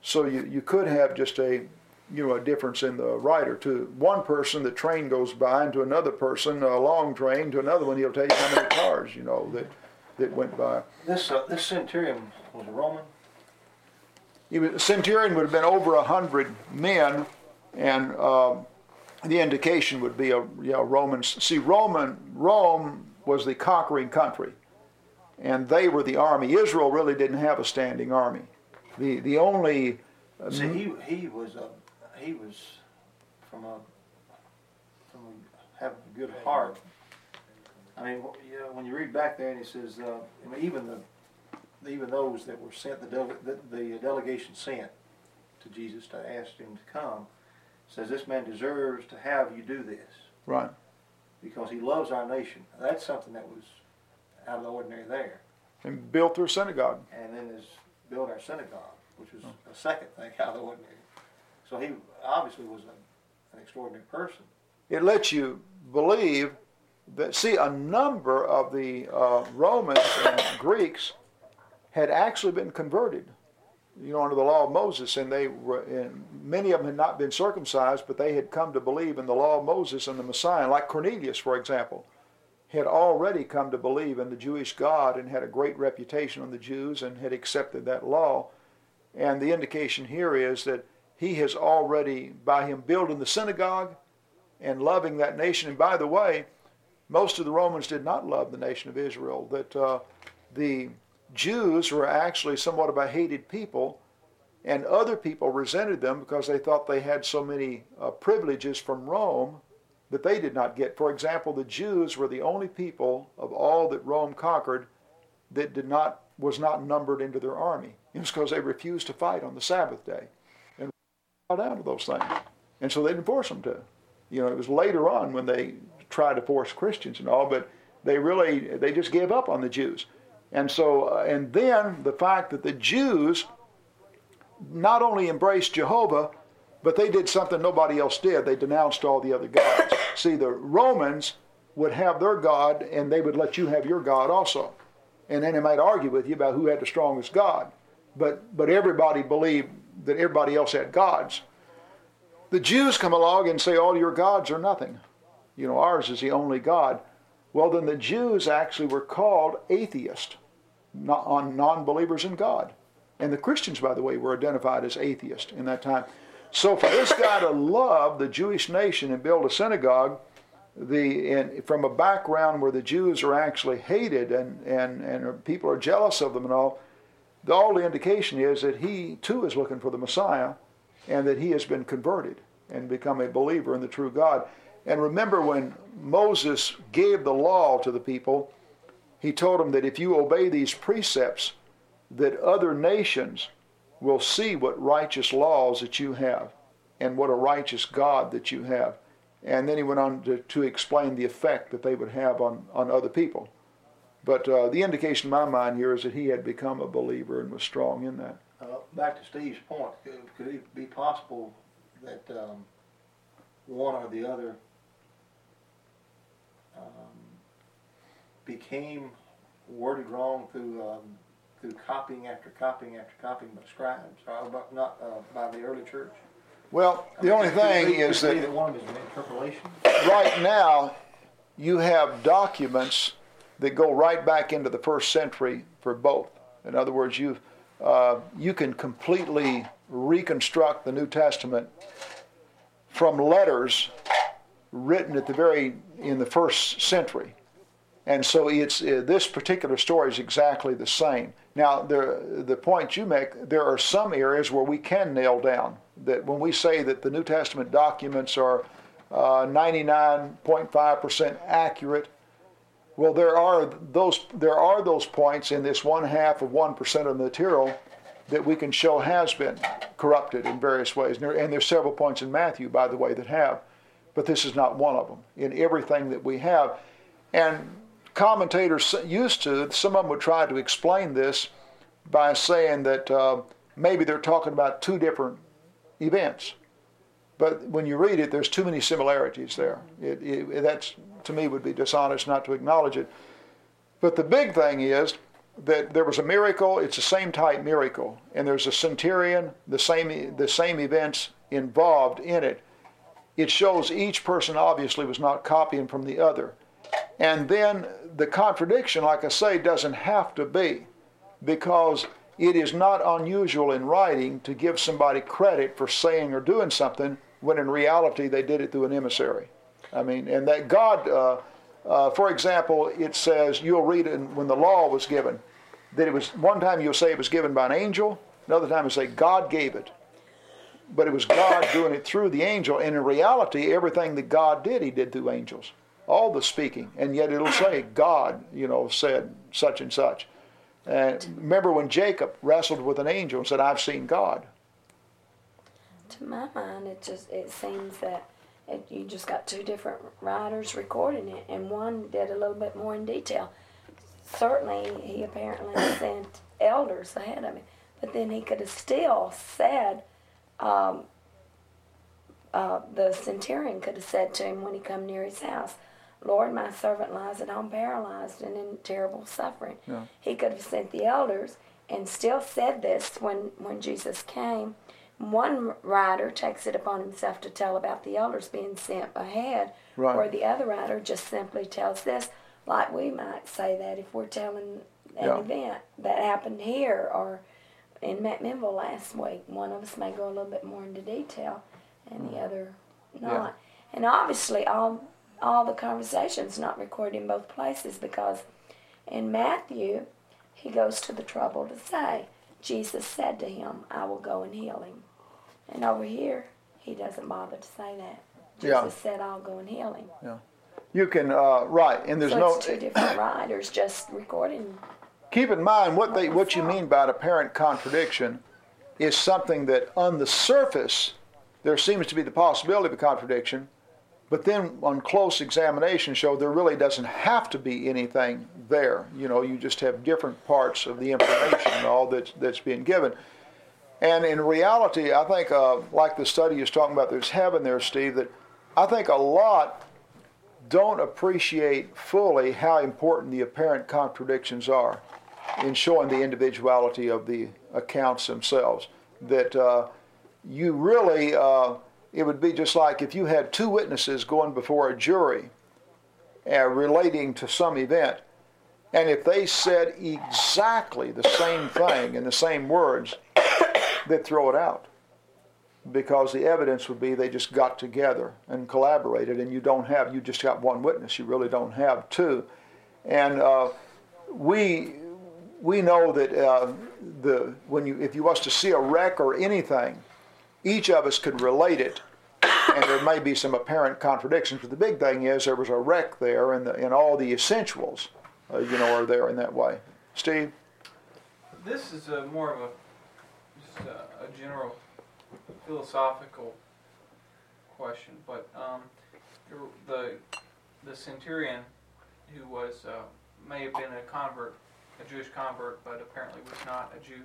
So you, you could have just a you know a difference in the writer to one person the train goes by and to another person a long train to another one he'll tell you how many cars you know that that went by. This uh, this centurion was a roman? He was, centurion would have been over a hundred men and uh, the indication would be a you know, roman see roman rome was the conquering country and they were the army. Israel really didn't have a standing army. The the only See, he, he was a he was from a from a, having a good heart. I mean, you know, when you read back there, and he says, uh, I mean, even the even those that were sent, the, dele- the, the delegation sent to Jesus to ask him to come, says this man deserves to have you do this. Right. Because he loves our nation. That's something that was out of the ordinary there. And built their synagogue. And then is built our synagogue, which was a second thing out of the ordinary. So he obviously was a, an extraordinary person. It lets you believe that, see, a number of the uh, Romans and Greeks had actually been converted. you know, under the law of Moses, and they were, and many of them had not been circumcised, but they had come to believe in the law of Moses and the Messiah, like Cornelius, for example, had already come to believe in the Jewish God and had a great reputation on the Jews and had accepted that law. And the indication here is that he has already, by him building the synagogue and loving that nation, and by the way, most of the Romans did not love the nation of Israel, that uh, the Jews were actually somewhat of a hated people, and other people resented them because they thought they had so many uh, privileges from Rome that they did not get. For example, the Jews were the only people of all that Rome conquered that did not was not numbered into their army. It was because they refused to fight on the Sabbath day down to those things, and so they didn't force them to. You know, it was later on when they tried to force Christians and all, but they really they just gave up on the Jews. And so, uh, and then the fact that the Jews not only embraced Jehovah, but they did something nobody else did. They denounced all the other gods. See, the Romans would have their God, and they would let you have your God also. And then they might argue with you about who had the strongest God. But, but everybody believed that everybody else had gods. The Jews come along and say, all your gods are nothing. You know, ours is the only God. Well, then the Jews actually were called atheists, non believers in God. And the Christians, by the way, were identified as atheists in that time. So for this guy to love the Jewish nation and build a synagogue, the and from a background where the Jews are actually hated and, and, and people are jealous of them and all, the, all the indication is that he too is looking for the Messiah and that he has been converted and become a believer in the true God. And remember when Moses gave the law to the people, he told them that if you obey these precepts, that other nations will see what righteous laws that you have and what a righteous God that you have. And then he went on to, to explain the effect that they would have on, on other people. But uh, the indication in my mind here is that he had become a believer and was strong in that. Uh, back to Steve's point, could, could it be possible that um, one or the other um, became worded wrong through um, through copying after copying after copying by scribes, or not uh, by the early church? Well, the only thing is that, that one is an interpolation. right now you have documents that go right back into the first century for both. In other words, you uh, you can completely reconstruct the New Testament from letters written at the very in the first century, and so it's uh, this particular story is exactly the same. Now, the the point you make, there are some areas where we can nail down that when we say that the New Testament documents are 99.5% uh, accurate. Well, there are those there are those points in this one half of one percent of the material that we can show has been corrupted in various ways, and, there, and there's several points in Matthew, by the way, that have, but this is not one of them. In everything that we have, and commentators used to, some of them would try to explain this by saying that uh, maybe they're talking about two different events. But when you read it, there's too many similarities there. It, it, that's, to me, would be dishonest not to acknowledge it. But the big thing is that there was a miracle, it's the same type miracle, and there's a centurion, the same, the same events involved in it. It shows each person obviously was not copying from the other. And then the contradiction, like I say, doesn't have to be because it is not unusual in writing to give somebody credit for saying or doing something when in reality they did it through an emissary. I mean, and that God, uh, uh, for example, it says, you'll read it when the law was given, that it was, one time you'll say it was given by an angel, another time you'll say God gave it. But it was God doing it through the angel, and in reality, everything that God did, He did through angels. All the speaking, and yet it'll say God, you know, said such and such. And remember when Jacob wrestled with an angel and said, I've seen God. To my mind, it just it seems that it, you just got two different writers recording it, and one did a little bit more in detail. Certainly, he apparently sent elders ahead of him, but then he could have still said, um, uh, the centurion could have said to him when he come near his house, Lord, my servant lies at home paralyzed and in terrible suffering. Yeah. He could have sent the elders and still said this when, when Jesus came. One writer takes it upon himself to tell about the elders being sent ahead, Right. or the other writer just simply tells this, like we might say that if we're telling an Yeah. event that happened here or in McMinnville last week. One of us may go a little bit more into detail, and the mm. other not. Yeah. And obviously, all all the conversations not recorded in both places because in Matthew, he goes to the trouble to say, Jesus said to him, "I will go and heal him," and over here, he doesn't bother to say that. Jesus Yeah. said, "I'll go and heal him." Yeah. You can, uh, right, and there's so no, it's two different writers just recording. keep in mind what they, what you mean by an apparent contradiction is something that on the surface, there seems to be the possibility of a contradiction, but then on close examination show there really doesn't have to be anything there. You know, you just have different parts of the information and all that's, that's being given. And in reality, I think, uh, like the study is talking about, there's heaven there, Steve, that I think a lot don't appreciate fully how important the apparent contradictions are in showing the individuality of the accounts themselves. That uh, you really, uh, it would be just like if you had two witnesses going before a jury uh, relating to some event, and if they said exactly the same thing in the same words, they'd throw it out because the evidence would be they just got together and collaborated, and you don't have you just got one witness. You really don't have two, and uh, we we know that uh, the when you if you was to see a wreck or anything, each of us could relate it, and there may be some apparent contradictions. But the big thing is there was a wreck there, and the, and all the essentials, uh, you know, are there in that way. Steve, This is a more of a a, general philosophical question, but um, the the centurion who was uh, may have been a convert, a Jewish convert, but apparently was not a Jew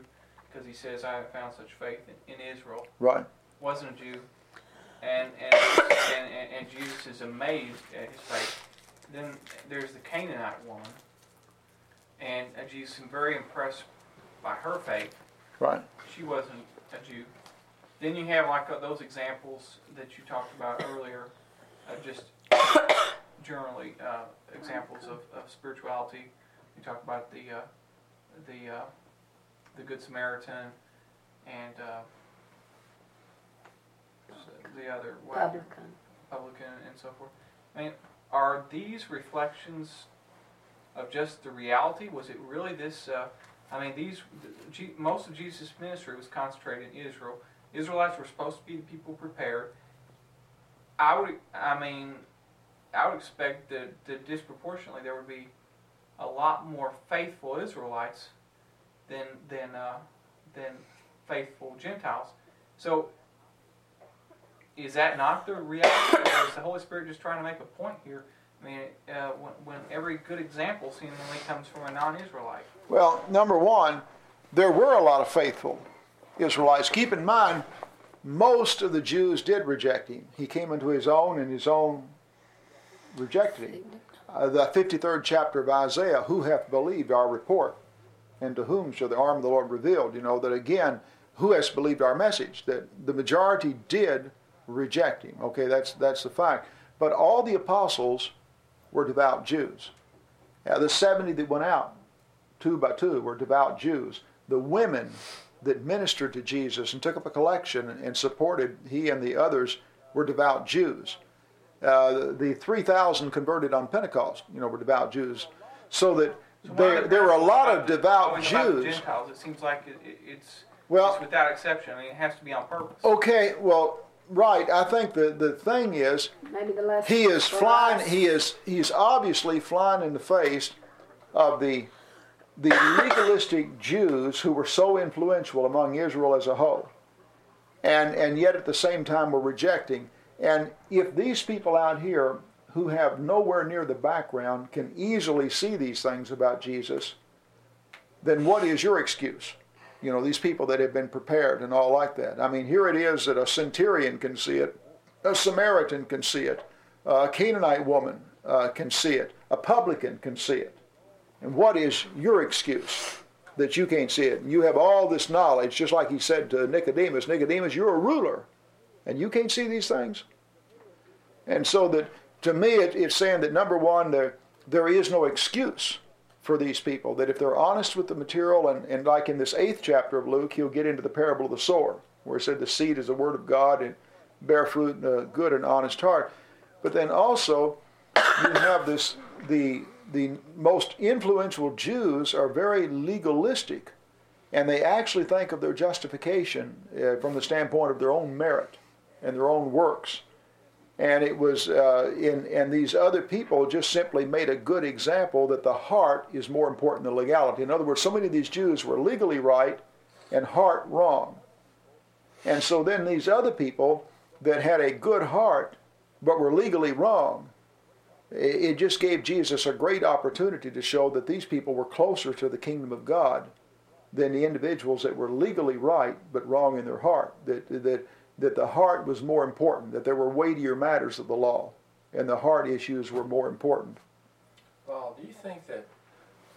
because he says, "I have found such faith in, in Israel." right? Wasn't a Jew, and and, and and and Jesus is amazed at his faith. Then there's the Canaanite woman, and uh, Jesus is very impressed by her faith Right. she wasn't a Jew. Then you have like uh, those examples that you talked about earlier, uh, just generally uh, examples of, of spirituality. You talk about the uh, the uh, the Good Samaritan and uh, the other what- Publican. publican and so forth. I mean, are these reflections of just the reality? Was it really this? I mean, these most of Jesus' ministry was concentrated in Israel. Israelites were supposed to be the people prepared. I would, I mean, I would expect that, that disproportionately there would be a lot more faithful Israelites than than uh, than faithful Gentiles. So is that not the reality, or is the Holy Spirit just trying to make a point here? I mean, uh, when, when every good example seemingly comes from a non-Israelite. Well, number one, there were a lot of faithful Israelites. Keep in mind, most of the Jews did reject him. He came into his own, and his own rejected him. Uh, the 53rd chapter of Isaiah, who hath believed our report? And to whom shall the arm of the Lord revealed? You know, that again, who has believed our message? That the majority did reject him. Okay, that's, that's the fact. But all the apostles were devout Jews. Now, the 70 that went out, two by two, were devout Jews. The women that ministered to Jesus and took up a collection and supported he and the others were devout Jews. Uh, the 3,000 converted on Pentecost, you know, were devout Jews. So that So there, the there were a lot of devout Jews. Gentiles, it seems like it, it, it's, Well- it's without exception. I mean, it has to be on purpose. Okay, well, right. I think the, the thing is, Maybe the less. he is flying, he is, he's obviously flying in the face of the, the legalistic Jews who were so influential among Israel as a whole. And, and yet at the same time were rejecting. And if these people out here who have nowhere near the background can easily see these things about Jesus, then what is your excuse? You know, these people that have been prepared and all like that. I mean, here it is that a centurion can see it, a Samaritan can see it, a Canaanite woman uh, can see it, a publican can see it. And what is your excuse? that you can't see it. And you have all this knowledge, just like he said to Nicodemus, Nicodemus, you're a ruler, and you can't see these things. And so that to me, it, it's saying that number one, there there is no excuse for these people. That if they're honest with the material, and, and like in this eighth chapter of Luke, he'll get into the parable of the sower, where he said the seed is the word of God and bear fruit in a good and honest heart. But then also, you have this the the most influential Jews are very legalistic, and they actually think of their justification uh, from the standpoint of their own merit and their own works. And it was uh, in and these other people just simply made a good example that the heart is more important than legality. In other words, so many of these Jews were legally right and heart wrong. And so then these other people that had a good heart but were legally wrong it just gave Jesus a great opportunity to show that these people were closer to the kingdom of God than the individuals that were legally right but wrong in their heart. That, that, that the heart was more important, that there were weightier matters of the law, and the heart issues were more important. Well, do you think that,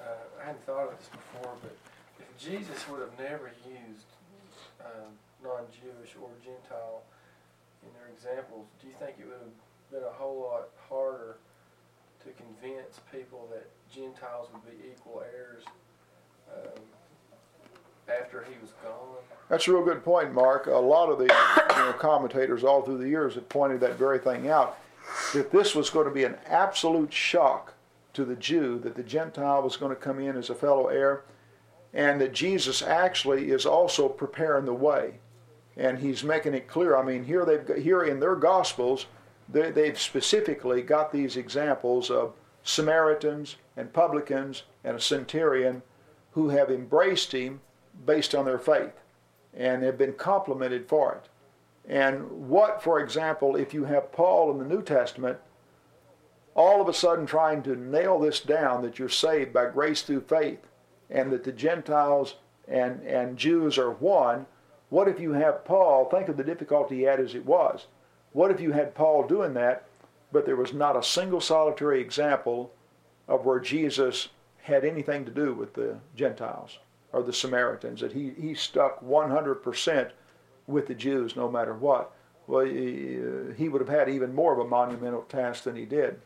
uh, I hadn't thought of this before, but if Jesus would have never used uh, non Jewish or Gentile in their examples, do you think it would have been a whole lot harder to convince people that Gentiles would be equal heirs um, after he was gone. That's a real good point, Mark. A lot of the you know, commentators all through the years have pointed that very thing out. That this was going to be an absolute shock to the Jew, that the Gentile was going to come in as a fellow heir, and that Jesus actually is also preparing the way. And he's making it clear. I mean, here they've got, here in their Gospels, they, they've specifically got these examples of Samaritans and publicans and a centurion who have embraced him based on their faith and have been complimented for it. And what, for example, if you have Paul in the New Testament all of a sudden trying to nail this down that you're saved by grace through faith and that the Gentiles and, and Jews are one, what if you have Paul, think of the difficulty he had as it was, what if you had Paul doing that, but there was not a single solitary example of where Jesus had anything to do with the Gentiles or the Samaritans, that he, he stuck 100% with the Jews no matter what? Well, he, uh, he would have had even more of a monumental task than he did.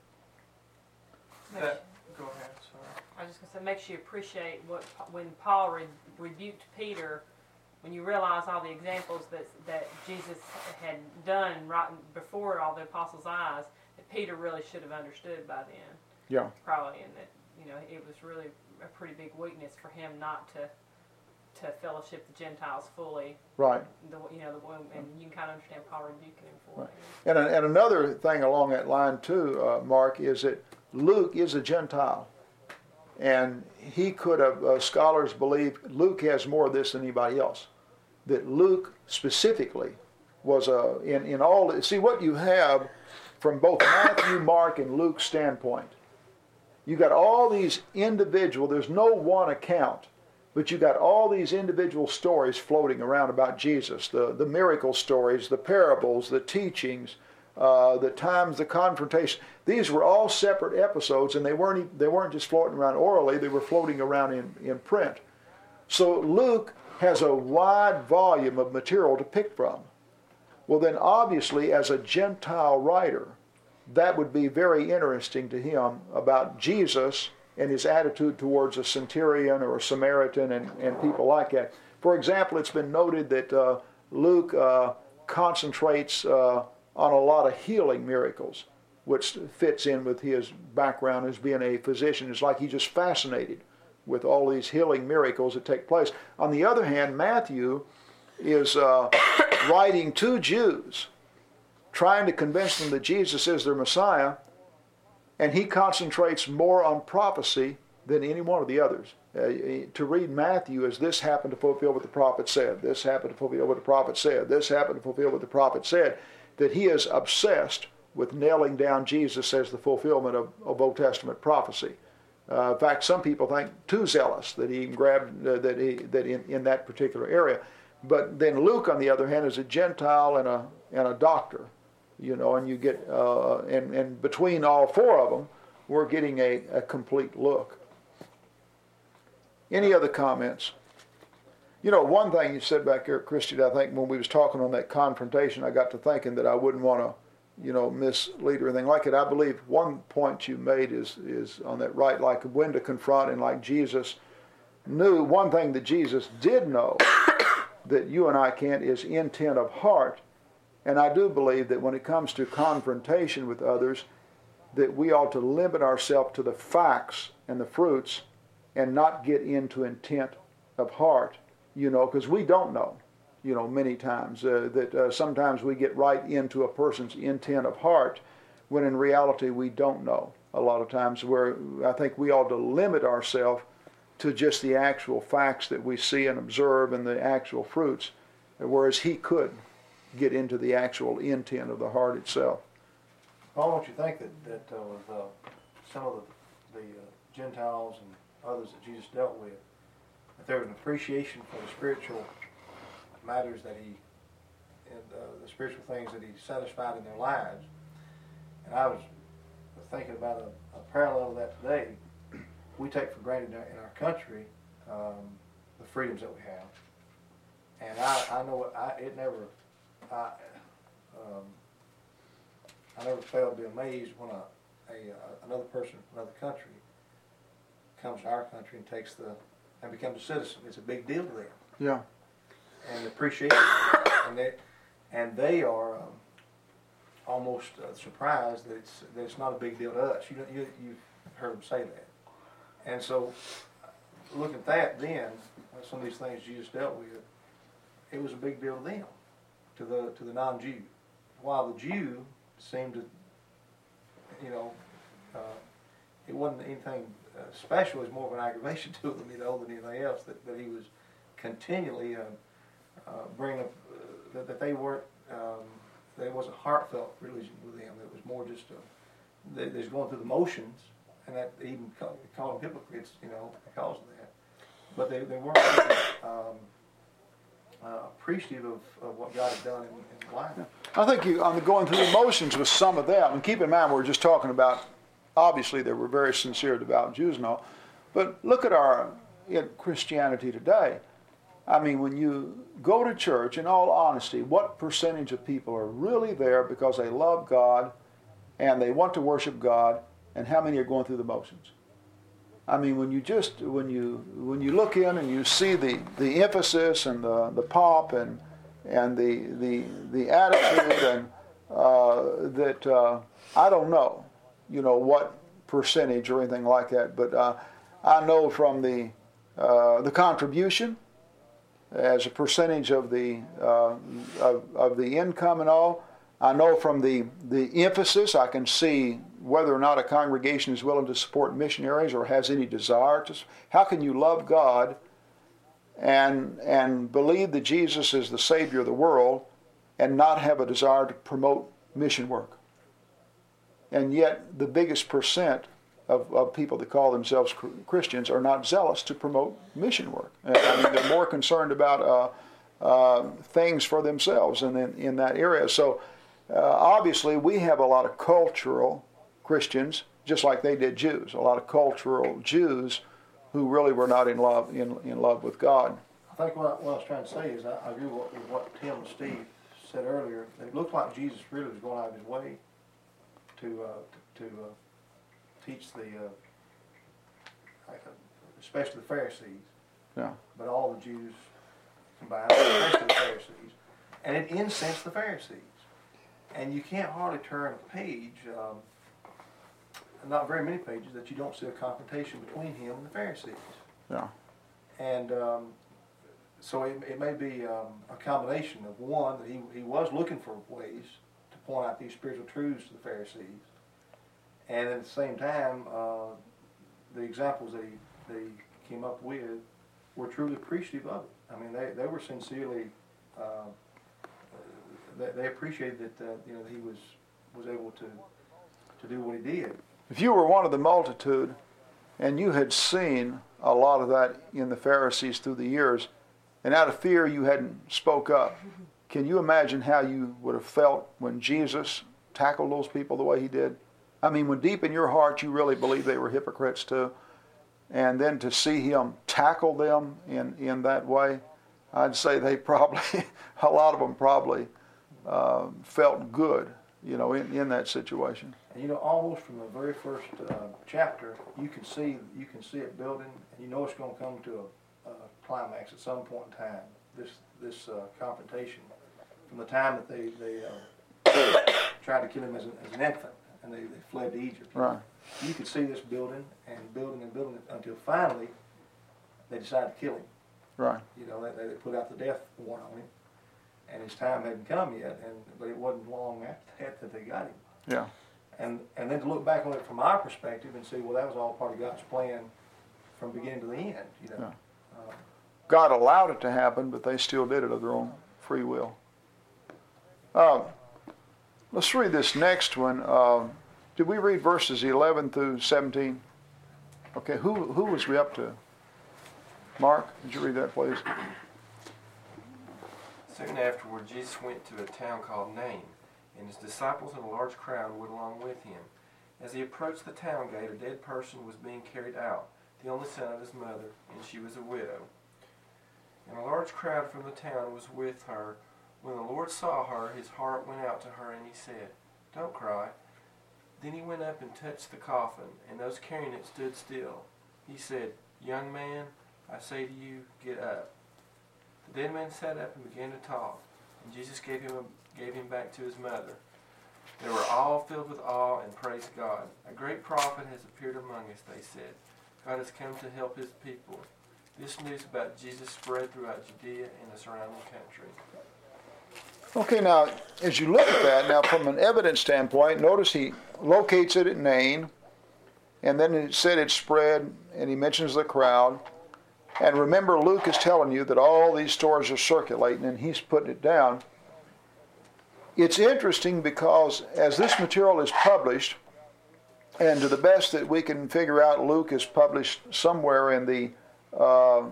That, go ahead, sorry. I was just gonna say, makes you appreciate what, when Paul re- rebuked Peter when you realize all the examples that that Jesus had done right before all the apostles' eyes, that Peter really should have understood by then. Yeah. Probably, and that you know it was really a pretty big weakness for him not to to fellowship the Gentiles fully. Right. The you know the and you can kind of understand Paul rebuking him for Right. it. And, and another thing along that line too, uh, Mark, is that Luke is a Gentile. And he could have, uh, scholars believe, Luke has more of this than anybody else. That Luke specifically was a, in, in all, see what you have from both Matthew, Mark, and Luke's standpoint. You got all these individual, there's no one account, but you got all these individual stories floating around about Jesus the, the miracle stories, the parables, the teachings, uh, the times, the confrontation. These were all separate episodes, and they weren't they weren't just floating around orally; they were floating around in, in print. So Luke has a wide volume of material to pick from. Well, then obviously, as a Gentile writer, that would be very interesting to him about Jesus and his attitude towards a centurion or a Samaritan and, and people like that. For example, it's been noted that uh, Luke uh, concentrates uh, on a lot of healing miracles, which fits in with his background as being a physician. It's like he's just fascinated with all these healing miracles that take place. On the other hand, Matthew is uh, writing to Jews, trying to convince them that Jesus is their Messiah, and he concentrates more on prophecy than any one of the others. Uh, to read Matthew as this happened to fulfill what the prophet said, this happened to fulfill what the prophet said, this happened to fulfill what the prophet said, that he is obsessed with nailing down Jesus as the fulfillment of, of Old Testament prophecy. Uh, in fact, some people think too zealous that he grabbed uh, that he that in, in that particular area. But then Luke, on the other hand, is a Gentile and a and a doctor, you know, and you get uh, and and between all four of them, we're getting a, a complete look. Any other comments? You know, one thing you said back there, Christy, I think when we was talking on that confrontation, I got to thinking that I wouldn't want to, you know, mislead or anything like it. I believe one point you made is is on that right, like when to confront, and like Jesus knew one thing that Jesus did know that you and I can't is intent of heart. And I do believe that when it comes to confrontation with others, that we ought to limit ourselves to the facts and the fruits and not get into intent of heart, you know, because we don't know, you know, many times. Uh, that uh, sometimes we get right into a person's intent of heart when in reality we don't know a lot of times where I think we ought to limit ourselves to just the actual facts that we see and observe and the actual fruits, whereas he could get into the actual intent of the heart itself. Paul, don't you think that, that uh, with uh, some of the, the uh, Gentiles and others that Jesus dealt with, that there was an appreciation for the spiritual matters that he, and uh, the spiritual things that he satisfied in their lives. And I was thinking about a, a parallel of that today. We take for granted in our, in our country um, the freedoms that we have. And I, I know it, I, it never, I, um, I never fail to be amazed when a, a, uh, another person from another country comes to our country and takes the, and becomes a citizen. It's a big deal to them. Yeah. And appreciate it. And they, and they are um, almost uh, surprised that it's, that it's not a big deal to us. You, know, you, you've heard them say that. And so, look at that then, uh, some of these things Jesus dealt with, it was a big deal to them, to the, to the non-Jew. While the Jew seemed to, you know, uh, it wasn't anything special. Was more of an aggravation to them, you know, than anything else. That, that he was continually uh, uh, bringing up uh, that, that they weren't. Um, there was a heartfelt religion with them. It was more just a, they, they're going through the motions, and that even call, call them hypocrites, you know, because of that. But they, they weren't really, um, uh, appreciative of, of what God had done in, in life. I think you, the going through the motions with some of that, and keep in mind we're just talking about, obviously they were very sincere, devout Jews and all, but look at our in Christianity today. I mean, when you go to church, in all honesty, what percentage of people are really there because they love God and they want to worship God, and how many are going through the motions? I mean, when you just when you when you look in and you see the, the emphasis and the, the pomp and and the the the attitude and uh, that uh, I don't know, you know what percentage or anything like that, but uh, I know from the uh, the contribution as a percentage of the uh, of, of the income and all. I know from the the emphasis, I can see whether or not a congregation is willing to support missionaries or has any desire to. How can you love God and and believe that Jesus is the Savior of the world and not have a desire to promote mission work? And yet, the biggest percent of, of people that call themselves Christians are not zealous to promote mission work. I mean, they're more concerned about uh, uh, things for themselves and in, in that area. So, uh, obviously, we have a lot of cultural Christians, just like they did Jews, a lot of cultural Jews who really were not in love in, in love with God. I think what I, what I was trying to say is I, I agree with, with what Tim and Steve said earlier. It looked like Jesus really was going out of his way to uh, to, to uh, teach the, uh, especially the Pharisees. Yeah. But all the Jews combined, especially the Pharisees, and it incensed the Pharisees. And you can't hardly turn a page. Um, not very many pages that you don't see a confrontation between him and the Pharisees. Yeah. And um, so it, it may be um, a combination of one that he, he was looking for ways point out these spiritual truths to the Pharisees, and at the same time, uh, the examples that he, they came up with were truly appreciative of it. I mean, they, they were sincerely, uh, they, they appreciated that uh, you know he was was able to to do what he did. If you were one of the multitude and you had seen a lot of that in the Pharisees through the years, and out of fear you hadn't spoke up, can you imagine how you would have felt when Jesus tackled those people the way he did? I mean, when deep in your heart you really believe they were hypocrites too, and then to see him tackle them in, in that way, I'd say they probably, a lot of them probably uh, felt good, you know, in, in that situation. And you know, almost from the very first uh, chapter, you can see you can see it building, and you know it's going to come to a, a climax at some point in time. This this uh, confrontation, from the time that they they uh, tried to kill him as an, as an infant, and they, they fled to Egypt. Right. You could see this building and building and building until finally they decided to kill him. Right. You know, they, they put out the death warrant on him, and his time hadn't come yet, and but it wasn't long after that that they got him. Yeah. And and then to look back on it from our perspective and see, well, that was all part of God's plan from beginning to the end. You know. Yeah. Um, God allowed it to happen, but they still did it of their own free will. Uh, let's read this next one. Uh, did we read verses 11 through 17? Okay, who, who was we up to? Mark, did you read that, please? Soon afterward, Jesus went to a town called Nain, and his disciples and a large crowd went along with him. As he approached the town gate, a dead person was being carried out, the only son of his mother, and she was a widow. And a large crowd from the town was with her. When the Lord saw her, his heart went out to her, and he said, Don't cry. Then he went up and touched the coffin, and those carrying it stood still. He said, Young man, I say to you, get up. The dead man sat up and began to talk, and Jesus gave him, a, gave him back to his mother. They were all filled with awe and praised God. A great prophet has appeared among us, they said. God has come to help his people. This news about Jesus spread throughout Judea and the surrounding country. Okay, now, as you look at that, now from an evidence standpoint, notice he locates it at Nain, and then it said it spread, and he mentions the crowd. And remember, Luke is telling you that all these stories are circulating, and he's putting it down. It's interesting because as this material is published, and to the best that we can figure out, Luke is published somewhere in the uh,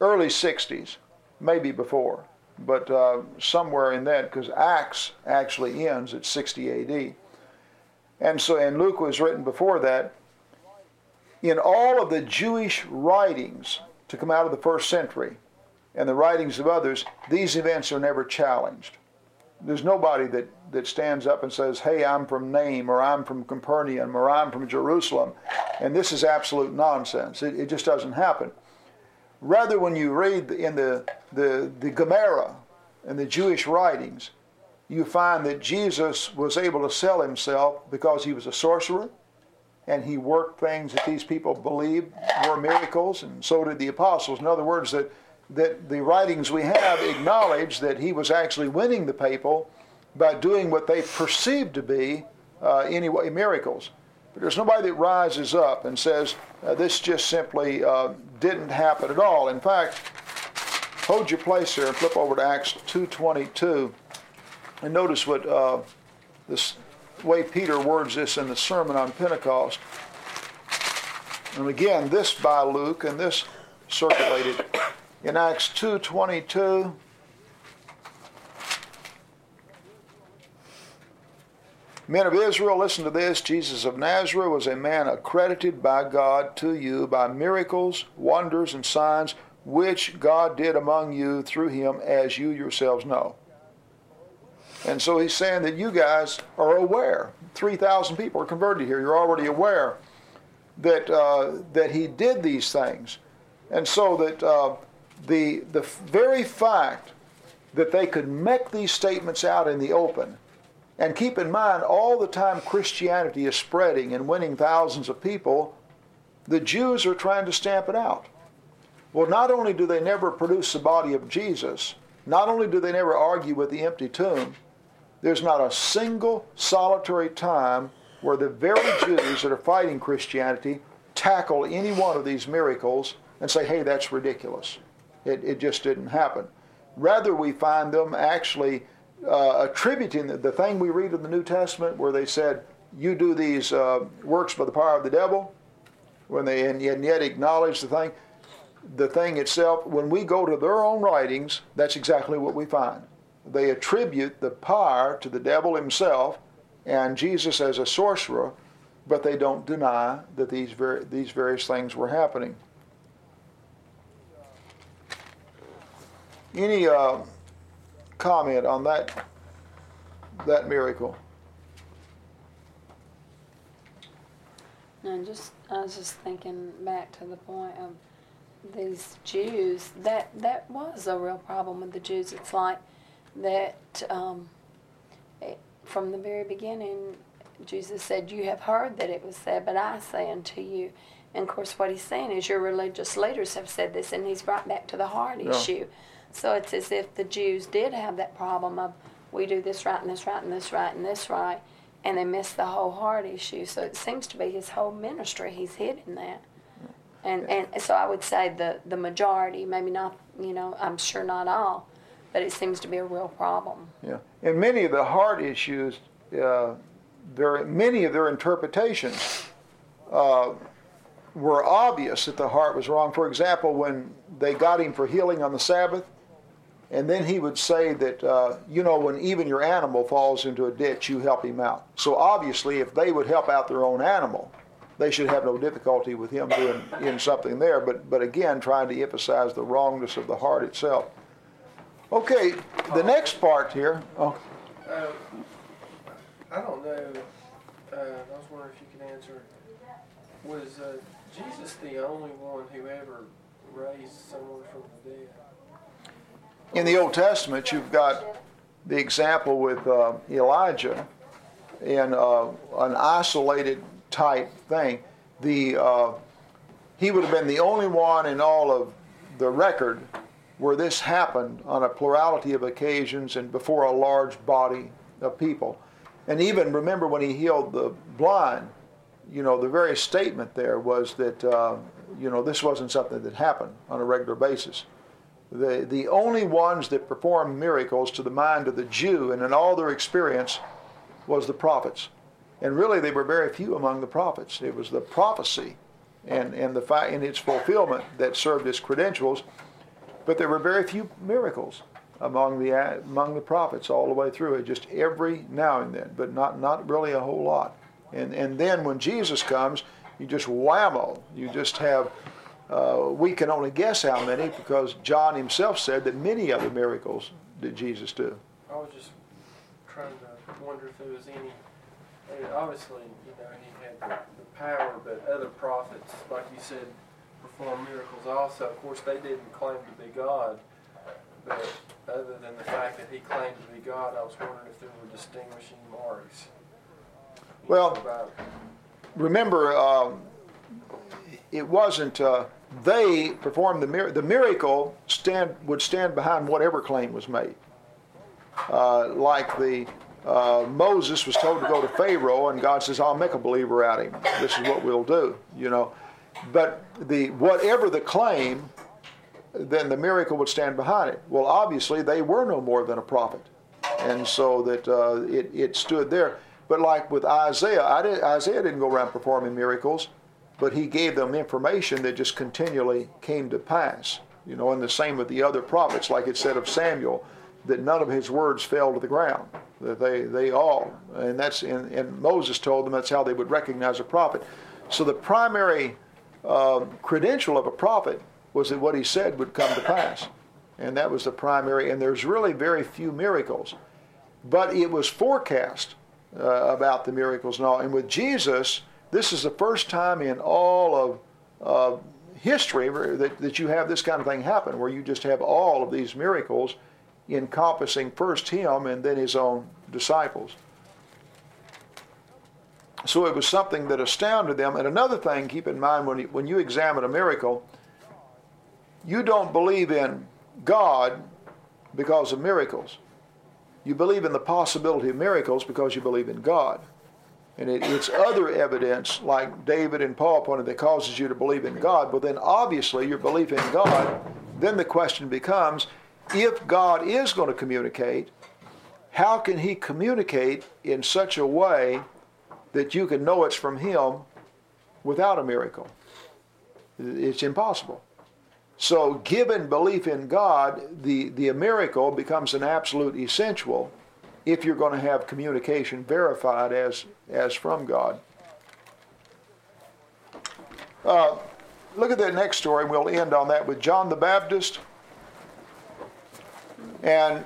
early 60s, maybe before, but uh, somewhere in that, because Acts actually ends at 60 AD. And so, and Luke was written before that. In all of the Jewish writings to come out of the first century and the writings of others, these events are never challenged. There's nobody that, that stands up and says, hey, I'm from Nain, or I'm from Capernaum, or I'm from Jerusalem, and this is absolute nonsense. It, it just doesn't happen. Rather, when you read in the, the, the Gemara and the Jewish writings, you find that Jesus was able to sell himself because he was a sorcerer and he worked things that these people believed were miracles, and so did the apostles. In other words, that, that the writings we have acknowledge that he was actually winning the people by doing what they perceived to be, uh, anyway, miracles. But there's nobody that rises up and says, uh, this just simply uh, didn't happen at all. In fact, hold your place here and flip over to Acts 2.22 and notice what uh, this way Peter words this in the Sermon on Pentecost. And again, this by Luke and this circulated in Acts 2.22. Men of Israel, listen to this. Jesus of Nazareth was a man accredited by God to you by miracles, wonders, and signs which God did among you through him, as you yourselves know. And so he's saying that you guys are aware. 3,000 people are converted here. You're already aware that, uh, that he did these things. And so that uh, the, the very fact that they could make these statements out in the open, and keep in mind all the time Christianity is spreading and winning thousands of people, the Jews are trying to stamp it out. Well, not only do they never produce the body of Jesus, not only do they never argue with the empty tomb, there's not a single solitary time where the very Jews that are fighting Christianity tackle any one of these miracles and say, hey, that's ridiculous. It, it just didn't happen. Rather, we find them actually uh, attributing the, the, thing we read in the New Testament where they said, you do these uh, works by the power of the devil, when they and yet, and yet acknowledge the thing, the thing itself, when we go to their own writings, that's exactly what we find they attribute the power to the devil himself and Jesus as a sorcerer but they don't deny that these, ver- these various things were happening. Any uh, comment on that, that miracle? No, just I was just thinking back to the point of these Jews. That that was a real problem with the Jews. It's like that um, it, from the very beginning, Jesus said, "You have heard that it was said, but I say unto you." And of course, what he's saying is, your religious leaders have said this, and he's right back to the heart Yeah. issue. So it's as if the Jews did have that problem of we do this right and this right and this right and this right, and they miss the whole heart issue. So it seems to be his whole ministry. He's hitting that. And and so I would say the the majority, maybe not, you know, I'm sure not all, but it seems to be a real problem. Yeah, and many of the heart issues, uh, their many of their interpretations uh, were obvious that the heart was wrong. For example, when they got him for healing on the Sabbath, and then he would say that, uh, you know, when even your animal falls into a ditch, you help him out. So obviously, if they would help out their own animal, they should have no difficulty with him doing in something there. But but again, trying to emphasize the wrongness of the heart itself. Okay, the next part here. Oh, Uh, I don't know. Uh, I was wondering if you could answer. Was uh, Jesus the only one who ever raised someone from the dead? In the Old Testament, you've got the example with uh, Elijah in uh, an isolated type thing. The uh, he would have been the only one in all of the record where this happened on a plurality of occasions and before a large body of people. And even remember when he healed the blind, you know, the very statement there was that uh, you know this wasn't something that happened on a regular basis. The, the only ones that performed miracles to the mind of the Jew and in all their experience was the prophets. And really, they were very few among the prophets. It was the prophecy and, and the in its fulfillment that served as credentials. But there were very few miracles among the, among the prophets all the way through it, just every now and then, but not, not really a whole lot. And, and then when Jesus comes, you just whammo. You just have uh, we can only guess how many because John himself said that many other miracles did Jesus do. I was just trying to wonder if there was any. I mean, obviously, you know, he had the, the power, but other prophets, like you said, performed miracles also. Of course, they didn't claim to be God, but other than the fact that he claimed to be God, I was wondering if there were distinguishing marks. Well, Remember, um, it wasn't uh, they performed the mir- the miracle stand would stand behind whatever claim was made. Uh, like the uh, Moses was told to go to Pharaoh, and God says, "I'll make a believer out of him. This is what we'll do." You know, but the whatever the claim, then the miracle would stand behind it. Well, obviously, they were no more than a prophet, and so that uh, it it stood there. But like with Isaiah, did, Isaiah didn't go around performing miracles, but he gave them information that just continually came to pass. You know, and the same with the other prophets, like it said of Samuel, that none of his words fell to the ground. That they, they all, and that's and, and Moses told them that's how they would recognize a prophet. So the primary um, credential of a prophet was that what he said would come to pass, and that was the primary. And there's really very few miracles, but it was forecast uh, about the miracles and all. And with Jesus, this is the first time in all of uh, history that, that you have this kind of thing happen, where you just have all of these miracles encompassing first him and then his own disciples. So it was something that astounded them. And another thing, keep in mind when you, when you examine a miracle, you don't believe in God because of miracles. You believe in the possibility of miracles because you believe in God. And it, it's other evidence, like David and Paul pointed, that causes you to believe in God. But then obviously your belief in God, then the question becomes if God is going to communicate, how can He communicate in such a way that you can know it's from Him without a miracle? It's impossible. So, given belief in God, the, the miracle becomes an absolute essential if you're going to have communication verified as, as from God. Uh, look at that next story. We'll end on that with John the Baptist. And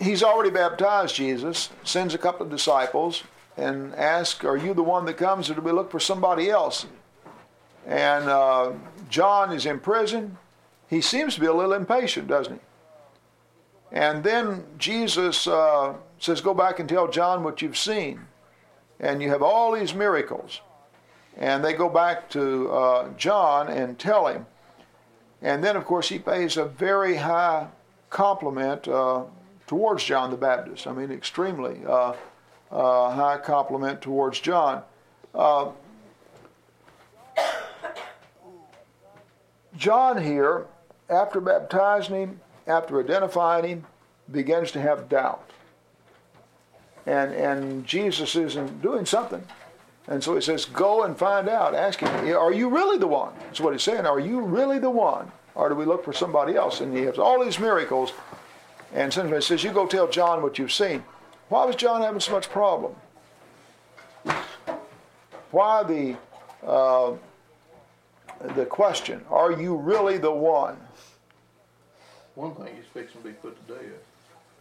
he's already baptized Jesus, sends a couple of disciples, and asks, Are you the one that comes, or do we look for somebody else? And uh, John is in prison. He seems to be a little impatient, doesn't he? And then Jesus uh, says, Go back and tell John what you've seen. And you have all these miracles. And they go back to uh, John and tell him. And then, of course, he pays a very high compliment uh, towards John the Baptist. I mean, extremely uh, uh, high compliment towards John. Uh, John here, after baptizing him, after identifying him, begins to have doubt. And, and Jesus isn't doing something. And so he says, Go and find out. Ask him, Are you really the one? That's what he's saying. Are you really the one? Or do we look for somebody else? And he has all these miracles. And he says, You go tell John what you've seen. Why was John having so much problem? Why the, uh, the question, Are you really the one? One thing, he's fixing to be put to death.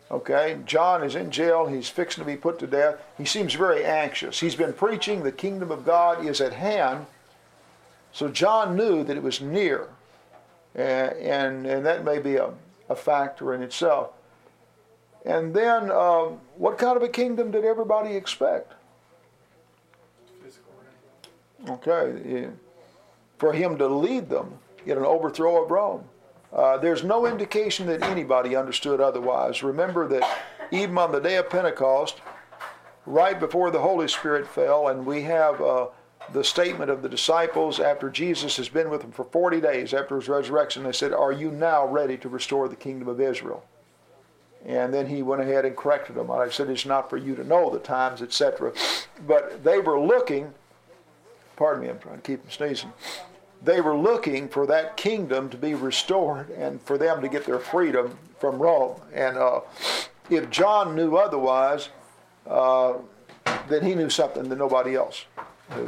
Okay, John is in jail. He's fixing to be put to death. He seems very anxious. He's been preaching the kingdom of God is at hand. So John knew that it was near. And, and, and that may be a, a factor in itself. And then, um, what kind of a kingdom did everybody expect? Physical okay, for him to lead them in an overthrow of Rome. Uh, there's no indication that anybody understood otherwise. Remember that even on the day of Pentecost, right before the Holy Spirit fell, and we have uh, the statement of the disciples after Jesus has been with them for 40 days after his resurrection, they said, Are you now ready to restore the kingdom of Israel? And then he went ahead and corrected them. I said, It's not for you to know the times, etc. But they were looking, pardon me, I'm trying to keep from sneezing they were looking for that kingdom to be restored and for them to get their freedom from Rome. And uh, if John knew otherwise, uh, then he knew something that nobody else.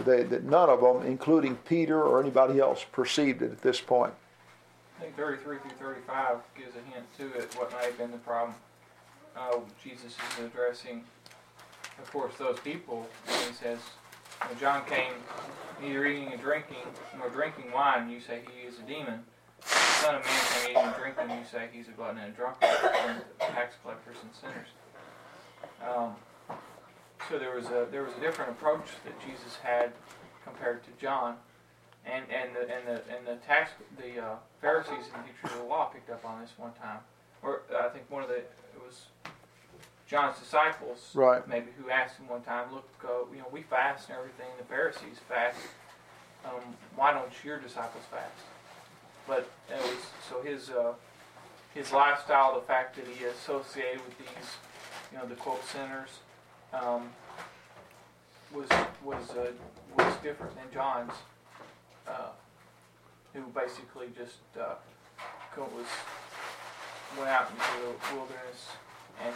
They, that none of them, including Peter or anybody else, perceived it at this point. I think 33 through 35 gives a hint to it, what might have been the problem. Uh, Jesus is addressing, of course, those people, he says, when John came neither eating and drinking, nor drinking wine, you say he is a demon. The Son of Man came eating and drinking, and you say he's a glutton and a drunkard, and tax collectors and sinners. Um, so there was a there was a different approach that Jesus had compared to John, and and the and the and the tax the uh, Pharisees and teachers of the law picked up on this one time, or I think one of the it was John's disciples, right. maybe who asked him one time, "Look, uh, you know, we fast and everything. The Pharisees fast. Um, why don't your disciples fast?" But it was so his uh, his lifestyle, the fact that he associated with these, you know, the quote sinners, um, was was uh, was different than John's, uh, who basically just uh, was went out into the wilderness and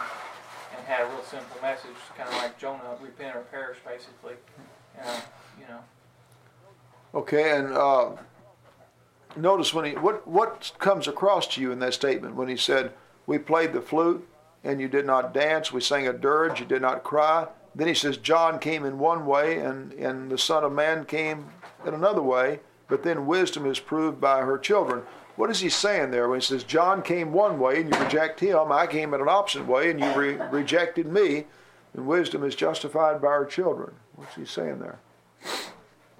and had a real simple message, kind of like Jonah, repent or perish, basically. Uh, you know. Okay, and uh, notice when he what what comes across to you in that statement when he said, "We played the flute, and you did not dance. We sang a dirge, you did not cry." Then he says, "John came in one way, and and the Son of Man came in another way." But then wisdom is proved by her children. What is he saying there when he says, John came one way and you reject him, I came in an opposite way and you re- rejected me, and wisdom is justified by our children? What's he saying there?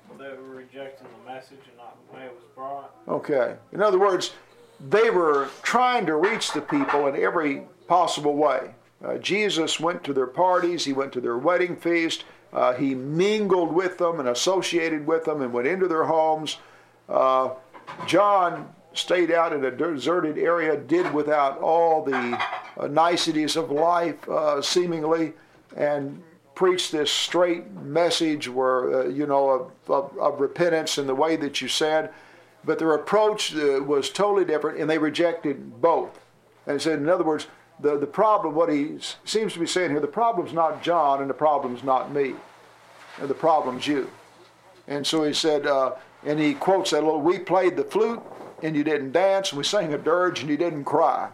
Well, they were rejecting the message and not the way it was brought. Okay. In other words, they were trying to reach the people in every possible way. Uh, Jesus went to their parties, he went to their wedding feast, uh, he mingled with them and associated with them and went into their homes. Uh, John stayed out in a deserted area, did without all the uh, niceties of life, uh, seemingly, and preached this straight message where, uh, you know, of, of, of, repentance in the way that you said. But their approach uh, was totally different, and they rejected both. And said, in other words, the, the problem, what he seems to be saying here, the problem's not John, and the problem's not me. And the problem's you. And so he said, uh, And he quotes that little, we played the flute and you didn't dance, and we sang a dirge and you didn't cry.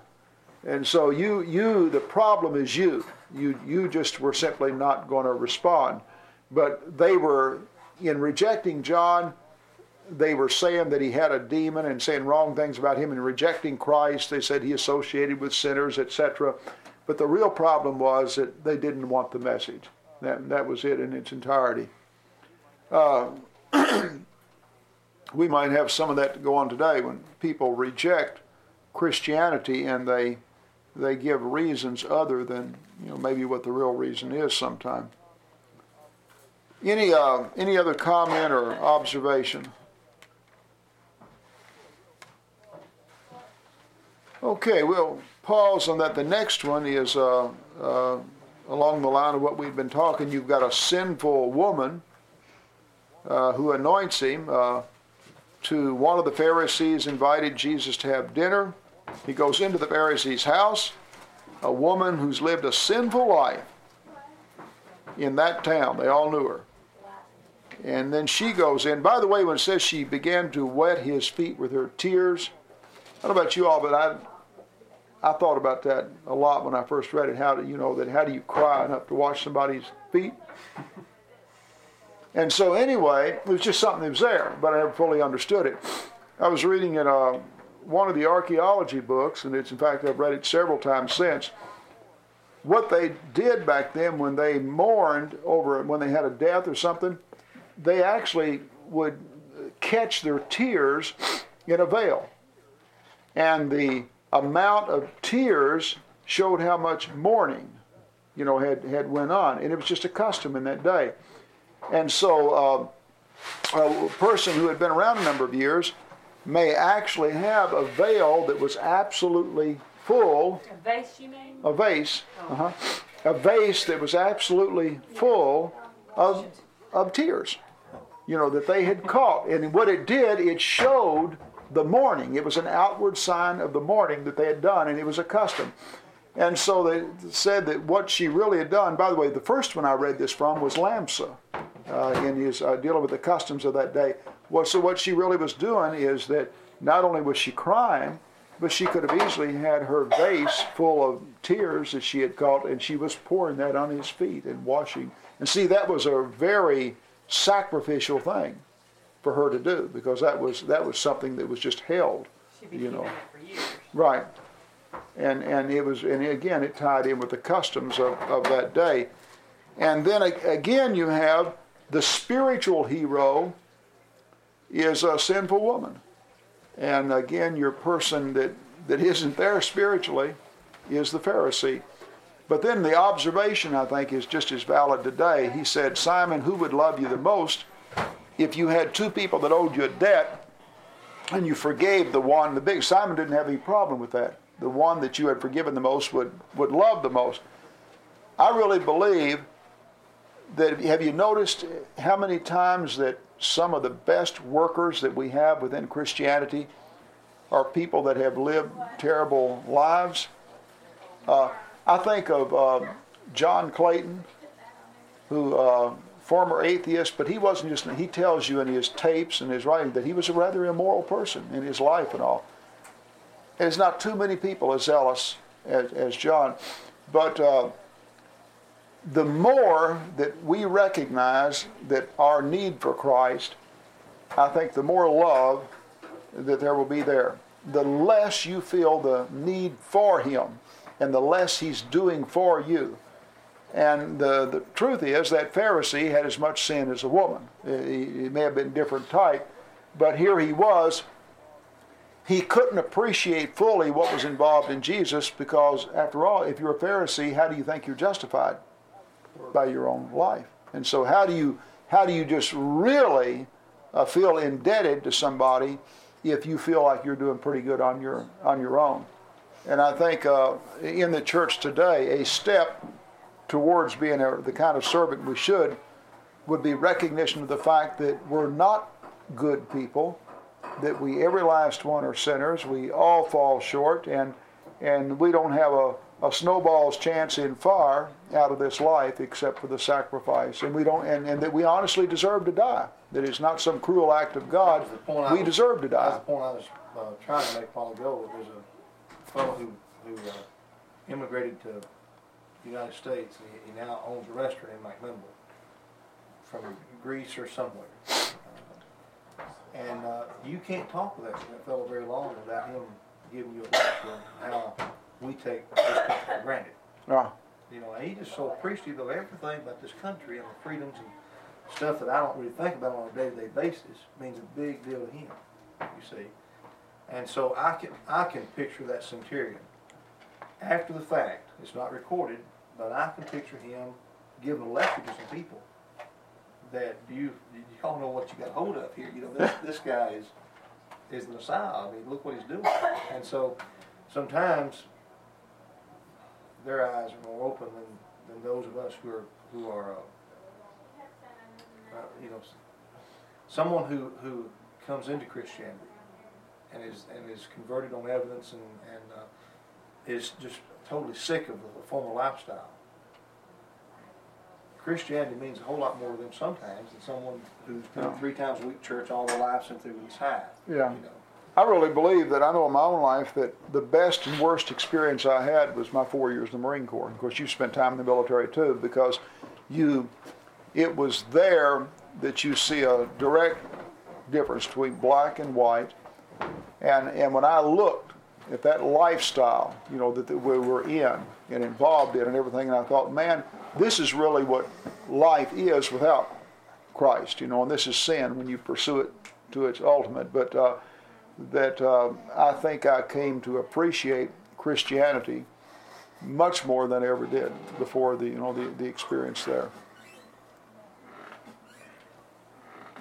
And so you, you, the problem is you. You, you just were simply not going to respond. But they were, in rejecting John, they were saying that he had a demon and saying wrong things about him and rejecting Christ. They said he associated with sinners, etc. But the real problem was that they didn't want the message. That, that was it in its entirety. Uh, we might have some of that to go on today when people reject Christianity and they they give reasons other than you know maybe what the real reason is sometime. Any uh, any other comment or observation? Okay, we'll pause on that. The next one is uh, uh, along the line of what we've been talking. You've got a sinful woman uh, who anoints him. To one of the Pharisees invited Jesus to have dinner. He goes into the Pharisee's house. A woman who's lived a sinful life in that town. They all knew her. And then she goes in. By the way, when it says she began to wet his feet with her tears, I don't know about you all, but I I thought about that a lot when I first read it. How do you know that? How do you cry enough to wash somebody's feet? And so anyway, it was just something that was there, but I never fully understood it. I was reading in uh, one of the archaeology books, and it's in fact I've read it several times since. What they did back then when they mourned over when they had a death or something, they actually would catch their tears in a veil. And the amount of tears showed how much mourning, you know, had, had went on. And it was just a custom in that day. And so uh, a person who had been around a number of years may actually have a veil that was absolutely full. A vase, you mean? A vase. Uh-huh. A vase that was absolutely full of, of tears, you know, that they had caught. And what it did, it showed the mourning. It was an outward sign of the mourning that they had done, and it was a custom. And so they said that what she really had done, by the way, the first one I read this from was Lamsa uh, in his uh, dealing with the customs of that day. Well, so what she really was doing is that not only was she crying, but she could have easily had her vase full of tears that she had caught, and she was pouring that on his feet and washing. And see, that was a very sacrificial thing for her to do because that was that was something that was just held, you know. Right. And and it was and again it tied in with the customs of, of that day. And then again you have the spiritual hero is a sinful woman. And again, your person that, that isn't there spiritually is the Pharisee. But then the observation, I think, is just as valid today. He said, Simon, who would love you the most if you had two people that owed you a debt and you forgave the one, the big Simon didn't have any problem with that. The one that you had forgiven the most would, would love the most. I really believe that have you noticed how many times that some of the best workers that we have within Christianity are people that have lived terrible lives? Uh, I think of uh, John Clayton, who uh, former atheist, but he wasn't just. He tells you in his tapes and his writing that he was a rather immoral person in his life and all. And there's not too many people as zealous as, as John, but uh, the more that we recognize that our need for Christ, I think the more love that there will be there. The less you feel the need for Him and the less He's doing for you. And the, the truth is that Pharisee had as much sin as a woman. He, he may have been different type, but here he was. He couldn't appreciate fully what was involved in Jesus because, after all, if you're a Pharisee, how do you think you're justified? By your own life. And so, how do you how do you just really uh, feel indebted to somebody if you feel like you're doing pretty good on your on your own? And I think uh, in the church today, a step towards being a, the kind of servant we should would be recognition of the fact that we're not good people, that we every last one are sinners. We all fall short, and and we don't have a a snowball's chance in far out of this life except for the sacrifice. And we don't, and, and that we honestly deserve to die. That it's not some cruel act of God. That the point We was- deserve to die. That's the point I was uh, trying to make while ago. There's a fellow who, who uh, immigrated to the United States and he, he now owns a restaurant in McMinnville from Greece or somewhere. Uh, and uh, you can't talk with that, that fellow very long without him giving you a lecture on how we take this country for granted. Yeah. You know, and he's just so appreciative of everything about this country and the freedoms and stuff that I don't really think about on a day-to-day basis means a big deal to him. You see, and so I can I can picture that centurion after the fact. It's not recorded, but I can picture him giving a lecture to some people that you y'all know what you got hold of here. You know, this this guy is is the Messiah. I mean, look what he's doing. And so sometimes their eyes are more open than, than those of us who are who are uh, uh, you know someone who who comes into Christianity and is and is converted on evidence and and uh, is just totally sick of the former lifestyle. Christianity means a whole lot more to them sometimes than someone who's been three times a week church all their life since they was high. Yeah. You know. I really believe that I know in my own life that the best and worst experience I had was my four years in the Marine Corps. Of course, you spent time in the military too, because you, it was there that you see a direct difference between black and white. And, and when I looked at that lifestyle, you know, that, that we were in and involved in and everything, and I thought, man, this is really what life is without Christ, you know, and this is sin when you pursue it to its ultimate. But uh, that uh, I think I came to appreciate Christianity much more than I ever did before the you know the, the experience there.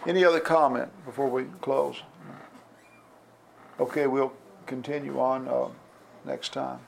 Any other comment before we close? Okay, we'll continue on uh, next time.